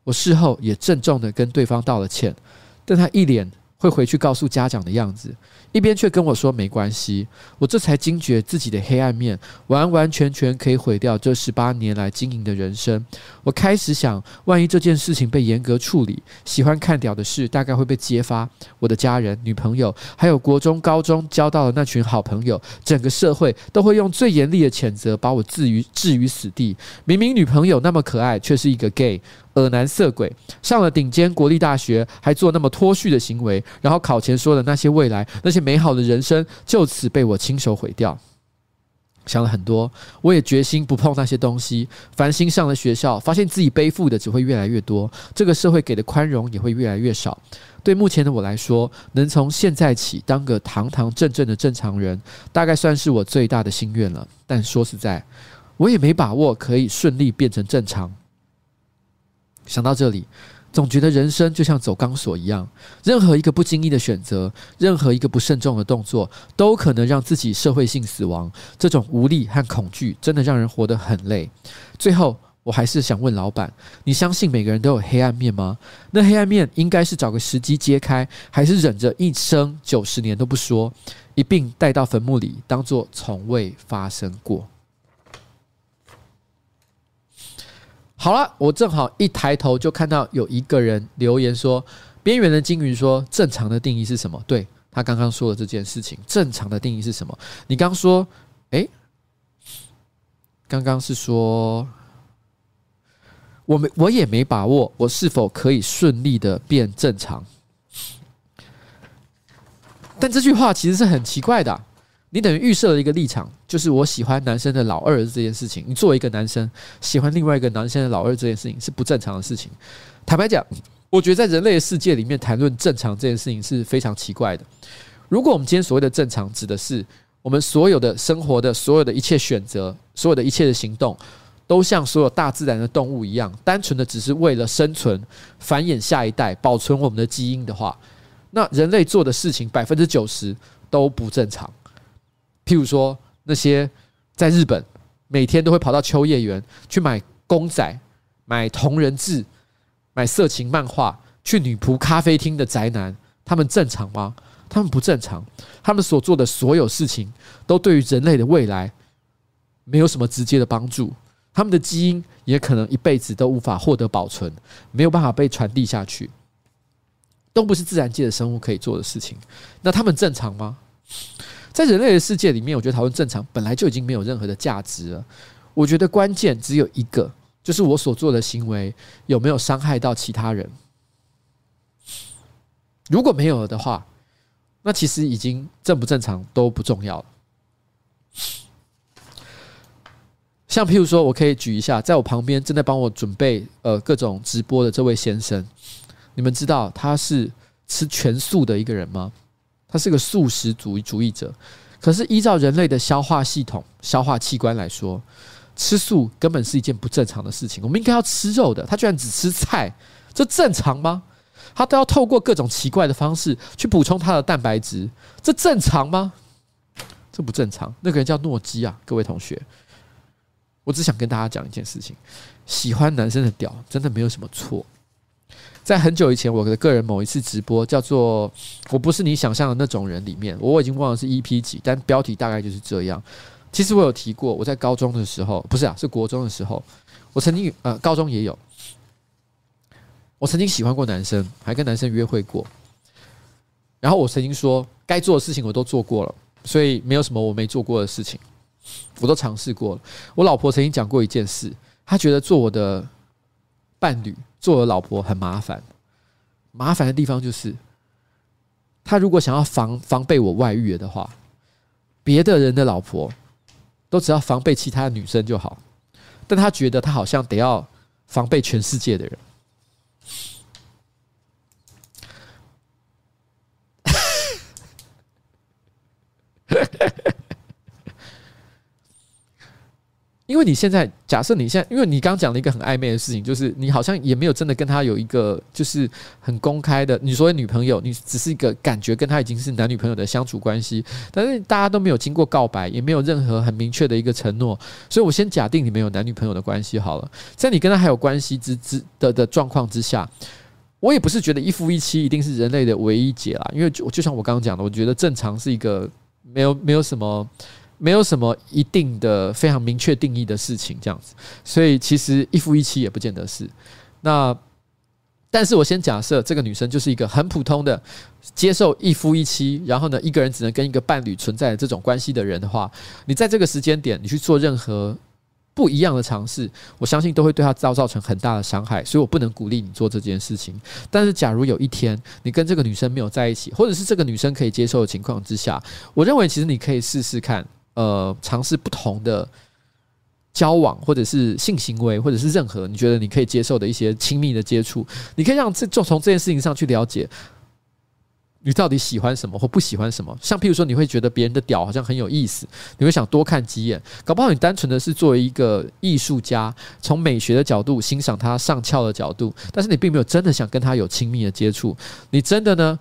我事后也郑重的跟对方道了歉，但他一脸会回去告诉家长的样子。一边却跟我说没关系，我这才惊觉自己的黑暗面完完全全可以毁掉这十八年来经营的人生。我开始想，万一这件事情被严格处理，喜欢看屌的事大概会被揭发。我的家人、女朋友，还有国中、高中交到的那群好朋友，整个社会都会用最严厉的谴责把我置于置于死地。明明女朋友那么可爱，却是一个 gay。恶男色鬼，上了顶尖国立大学，还做那么脱序的行为，然后考前说的那些未来，那些美好的人生，就此被我亲手毁掉。想了很多，我也决心不碰那些东西。繁星上了学校，发现自己背负的只会越来越多，这个社会给的宽容也会越来越少。对目前的我来说，能从现在起当个堂堂正正的正常人，大概算是我最大的心愿了。但说实在，我也没把握可以顺利变成正常。想到这里，总觉得人生就像走钢索一样，任何一个不经意的选择，任何一个不慎重的动作，都可能让自己社会性死亡。这种无力和恐惧，真的让人活得很累。最后，我还是想问老板：你相信每个人都有黑暗面吗？那黑暗面应该是找个时机揭开，还是忍着一生九十年都不说，一并带到坟墓里，当作从未发生过？好了，我正好一抬头就看到有一个人留言说：“边缘的鲸鱼说，正常的定义是什么？”对，他刚刚说的这件事情，正常的定义是什么？你刚说，诶，刚刚是说，我没，我也没把握，我是否可以顺利的变正常？但这句话其实是很奇怪的。你等于预设了一个立场，就是我喜欢男生的老二这件事情。你作为一个男生喜欢另外一个男生的老二这件事情是不正常的事情。坦白讲，我觉得在人类的世界里面谈论正常这件事情是非常奇怪的。如果我们今天所谓的正常，指的是我们所有的生活的所有的一切选择，所有的一切的行动，都像所有大自然的动物一样，单纯的只是为了生存、繁衍下一代、保存我们的基因的话，那人类做的事情百分之九十都不正常。譬如说，那些在日本每天都会跑到秋叶原去买公仔、买同人志、买色情漫画、去女仆咖啡厅的宅男，他们正常吗？他们不正常。他们所做的所有事情，都对于人类的未来没有什么直接的帮助。他们的基因也可能一辈子都无法获得保存，没有办法被传递下去，都不是自然界的生物可以做的事情。那他们正常吗？在人类的世界里面，我觉得讨论正常本来就已经没有任何的价值了。我觉得关键只有一个，就是我所做的行为有没有伤害到其他人。如果没有的话，那其实已经正不正常都不重要了。像譬如说，我可以举一下，在我旁边正在帮我准备呃各种直播的这位先生，你们知道他是吃全素的一个人吗？他是个素食主义主义者，可是依照人类的消化系统、消化器官来说，吃素根本是一件不正常的事情。我们应该要吃肉的，他居然只吃菜，这正常吗？他都要透过各种奇怪的方式去补充他的蛋白质，这正常吗？这不正常。那个人叫诺基啊，各位同学，我只想跟大家讲一件事情：喜欢男生的屌，真的没有什么错。在很久以前，我的个人某一次直播叫做“我不是你想象的那种人”里面，我已经忘了是 EP 几，但标题大概就是这样。其实我有提过，我在高中的时候，不是啊，是国中的时候，我曾经呃，高中也有，我曾经喜欢过男生，还跟男生约会过。然后我曾经说，该做的事情我都做过了，所以没有什么我没做过的事情，我都尝试过了。我老婆曾经讲过一件事，她觉得做我的伴侣。做我老婆很麻烦，麻烦的地方就是，他如果想要防防备我外遇的话，别的人的老婆都只要防备其他的女生就好，但他觉得他好像得要防备全世界的人。因为你现在假设你现在，因为你刚讲了一个很暧昧的事情，就是你好像也没有真的跟他有一个就是很公开的，你所谓女朋友，你只是一个感觉跟他已经是男女朋友的相处关系，但是大家都没有经过告白，也没有任何很明确的一个承诺，所以我先假定你们有男女朋友的关系好了，在你跟他还有关系之之的的状况之下，我也不是觉得一夫一妻一定是人类的唯一解啦，因为就就像我刚刚讲的，我觉得正常是一个没有没有什么。没有什么一定的非常明确定义的事情，这样子，所以其实一夫一妻也不见得是。那，但是我先假设这个女生就是一个很普通的接受一夫一妻，然后呢，一个人只能跟一个伴侣存在这种关系的人的话，你在这个时间点你去做任何不一样的尝试，我相信都会对她造造成很大的伤害，所以我不能鼓励你做这件事情。但是，假如有一天你跟这个女生没有在一起，或者是这个女生可以接受的情况之下，我认为其实你可以试试看。呃，尝试不同的交往，或者是性行为，或者是任何你觉得你可以接受的一些亲密的接触，你可以让这就从这件事情上去了解，你到底喜欢什么或不喜欢什么。像譬如说，你会觉得别人的屌好像很有意思，你会想多看几眼。搞不好你单纯的是作为一个艺术家，从美学的角度欣赏他上翘的角度，但是你并没有真的想跟他有亲密的接触。你真的呢？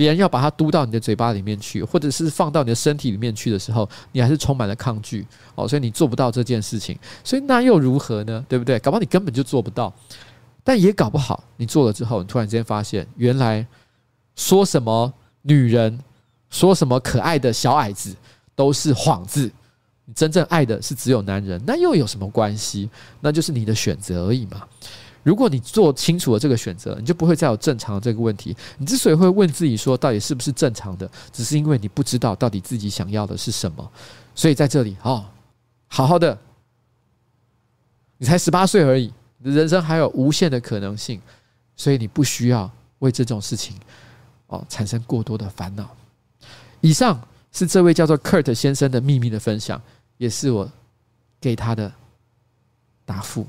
别人要把它嘟到你的嘴巴里面去，或者是放到你的身体里面去的时候，你还是充满了抗拒哦，所以你做不到这件事情。所以那又如何呢？对不对？搞不好你根本就做不到，但也搞不好你做了之后，你突然之间发现，原来说什么女人，说什么可爱的小矮子都是幌子。你真正爱的是只有男人，那又有什么关系？那就是你的选择而已嘛。如果你做清楚了这个选择，你就不会再有正常的这个问题。你之所以会问自己说到底是不是正常的，只是因为你不知道到底自己想要的是什么。所以在这里，哦，好好的，你才十八岁而已，你的人生还有无限的可能性，所以你不需要为这种事情哦产生过多的烦恼。以上是这位叫做 Kurt 先生的秘密的分享，也是我给他的答复。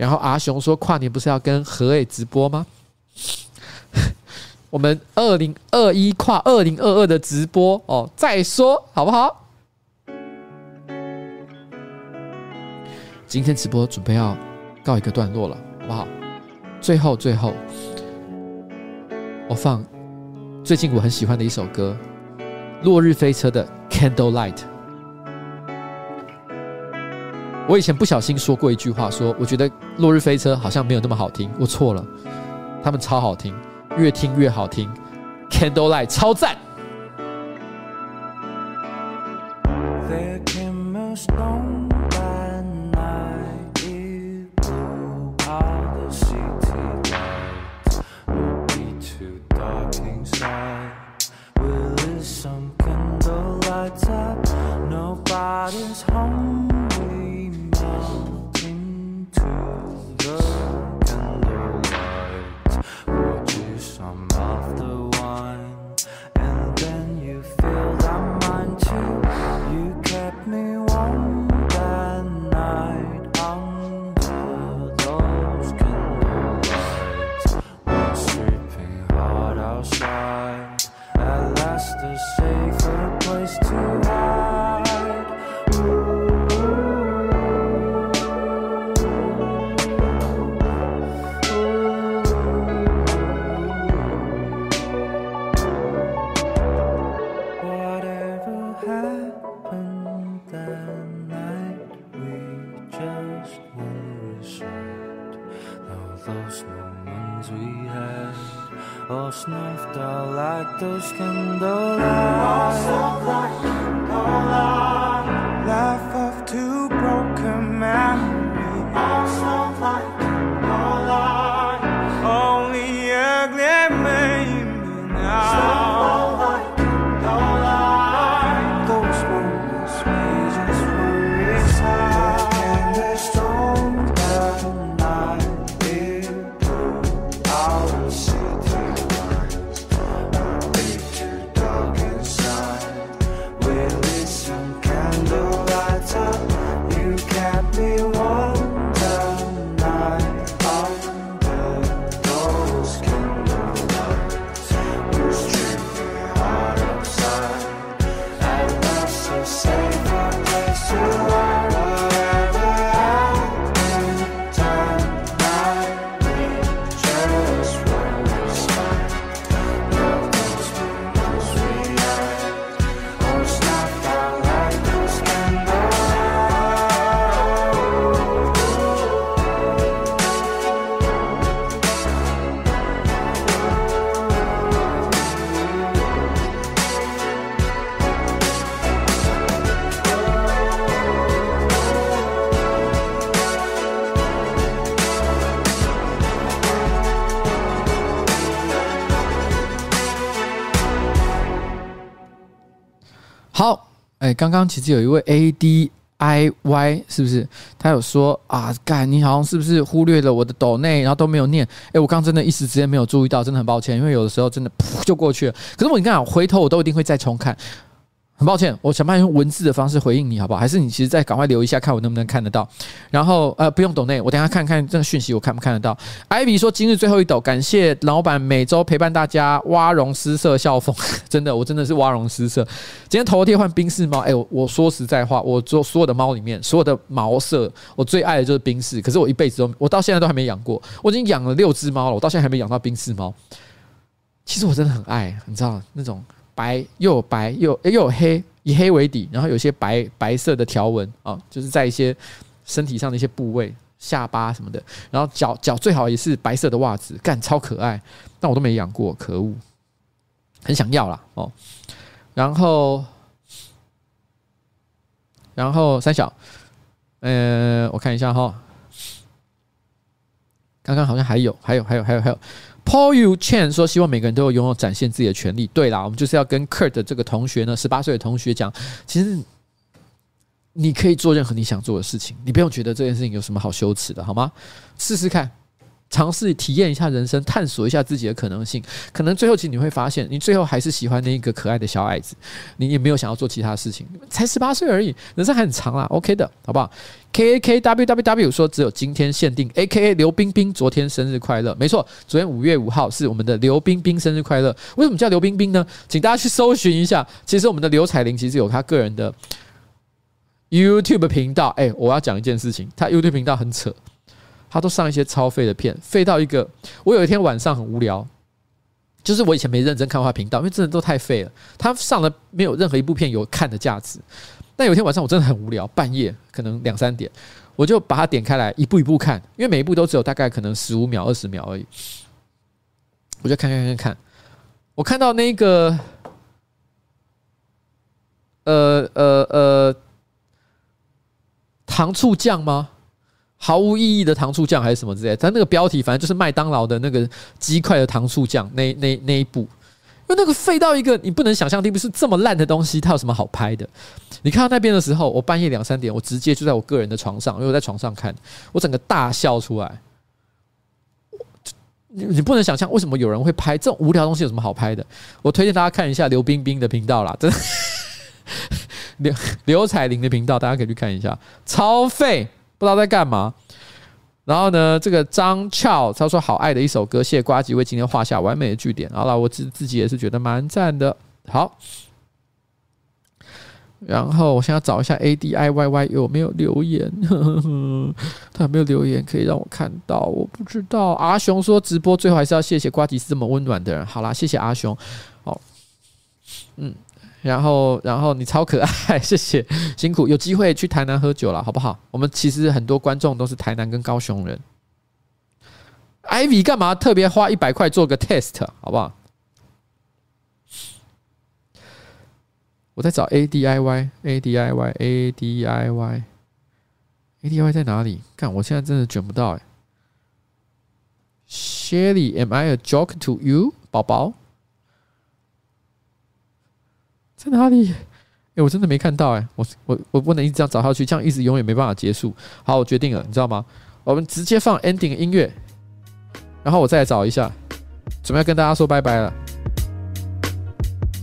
然后阿雄说：“跨年不是要跟何伟直播吗？我们二零二一跨二零二二的直播哦，再说好不好？今天直播准备要告一个段落了，好不好？最后最后，我放最近我很喜欢的一首歌《落日飞车》的《Candlelight》。”我以前不小心说过一句话，说我觉得《落日飞车》好像没有那么好听，我错了，他们超好听，越听越好听，《Candlelight》超赞。刚刚其实有一位 A D I Y 是不是？他有说啊，干你好像是不是忽略了我的抖内，然后都没有念？哎，我刚真的一时之间没有注意到，真的很抱歉，因为有的时候真的噗就过去了。可是我跟你讲，回头我都一定会再重看。很抱歉，我想办法用文字的方式回应你，好不好？还是你其实再赶快留一下，看我能不能看得到。然后呃，不用懂内，我等下看看这个讯息，我看不看得到。艾比说今日最后一抖，感谢老板每周陪伴大家，蛙绒失色笑疯，真的，我真的是蛙绒失色。今天头贴换宾士猫，哎，我我说实在话，我做所有的猫里面，所有的毛色，我最爱的就是宾士。可是我一辈子都，我到现在都还没养过。我已经养了六只猫了，我到现在还没养到宾士猫。其实我真的很爱，你知道那种白又白又又有黑。以黑为底，然后有些白白色的条纹啊，就是在一些身体上的一些部位，下巴什么的，然后脚脚最好也是白色的袜子，干超可爱，但我都没养过，可恶，很想要啦哦。然后，然后三小，呃，我看一下哈，刚刚好像还有，还有，还有，还有，还有。Paul Yu Chen 说：“希望每个人都有拥有展现自己的权利。”对啦，我们就是要跟 Kurt 这个同学呢，十八岁的同学讲，其实你可以做任何你想做的事情，你不用觉得这件事情有什么好羞耻的，好吗？试试看。尝试体验一下人生，探索一下自己的可能性。可能最后其实你会发现，你最后还是喜欢那一个可爱的小矮子，你也没有想要做其他事情。才十八岁而已，人生还很长啦。OK 的，好不好？K A K W W W 说只有今天限定，A K A 刘冰冰昨天生日快乐。没错，昨天五月五号是我们的刘冰冰生日快乐。为什么叫刘冰冰呢？请大家去搜寻一下。其实我们的刘彩玲其实有她个人的 YouTube 频道。哎，我要讲一件事情，她 YouTube 频道很扯。他都上一些超废的片，废到一个。我有一天晚上很无聊，就是我以前没认真看过他频道，因为真的都太废了。他上了没有任何一部片有看的价值。但有一天晚上我真的很无聊，半夜可能两三点，我就把它点开来，一步一步看，因为每一部都只有大概可能十五秒、二十秒而已。我就看看看看，我看到那个，呃呃呃，糖醋酱吗？毫无意义的糖醋酱还是什么之类的，它那个标题反正就是麦当劳的那个鸡块的糖醋酱那那那一部，因为那个废到一个你不能想象，并不是这么烂的东西，它有什么好拍的？你看到那边的时候，我半夜两三点，我直接就在我个人的床上，因为我在床上看，我整个大笑出来。你你不能想象为什么有人会拍这种无聊东西，有什么好拍的？我推荐大家看一下刘冰冰的频道啦，真的，刘刘彩玲的频道，大家可以去看一下，超废。不知道在干嘛，然后呢，这个张俏他说好爱的一首歌，谢谢呱吉为今天画下完美的句点。好了，我自自己也是觉得蛮赞的。好，然后我现在找一下 A D I Y Y 有没有留言，呵呵，他有没有留言可以让我看到？我不知道。阿雄说直播最后还是要谢谢瓜吉是这么温暖的人。好啦，谢谢阿雄。好，嗯。然后，然后你超可爱，谢谢，辛苦，有机会去台南喝酒了，好不好？我们其实很多观众都是台南跟高雄人。Ivy 干嘛特别花一百块做个 test，好不好？我在找 A D I Y A D I Y A D I Y A D I Y 在哪里？看，我现在真的卷不到哎。Shelly，Am I a joke to you，宝宝？在哪里？哎，我真的没看到哎，我我我不能一直这样找下去，这样一直永远没办法结束。好，我决定了，你知道吗？我们直接放 ending 音乐，然后我再来找一下，准备要跟大家说拜拜了。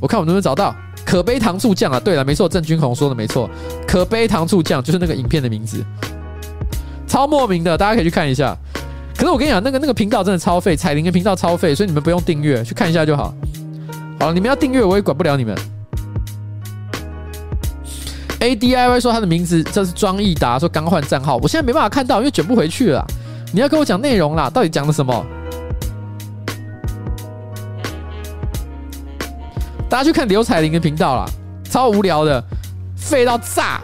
我看我能不能找到。可悲糖醋酱啊！对了，没错，郑君红说的没错，可悲糖醋酱就是那个影片的名字，超莫名的，大家可以去看一下。可是我跟你讲，那个那个频道真的超费，彩铃的频道超费，所以你们不用订阅，去看一下就好。好了，你们要订阅，我也管不了你们。A D I Y 说他的名字这是庄益达，说刚换账号，我现在没办法看到，因为卷不回去了。你要跟我讲内容啦，到底讲了什么？大家去看刘彩玲的频道啦，超无聊的，废到炸。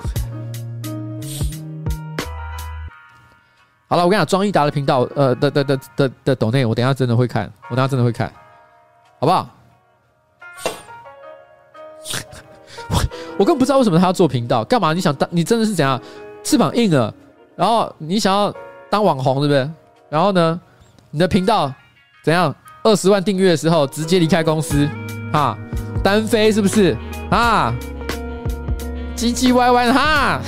好了，我跟你讲，庄益达的频道，呃的的的的的抖内，我等下真的会看，我等下真的会看，好不好？我更不知道为什么他要做频道，干嘛？你想当？你真的是怎样？翅膀硬了，然后你想要当网红，对不对？然后呢，你的频道怎样？二十万订阅的时候，直接离开公司啊？单飞是不是啊？唧唧歪歪哈！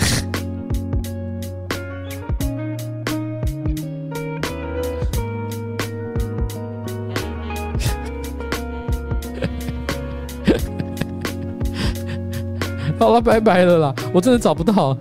好了，拜拜了啦！我真的找不到。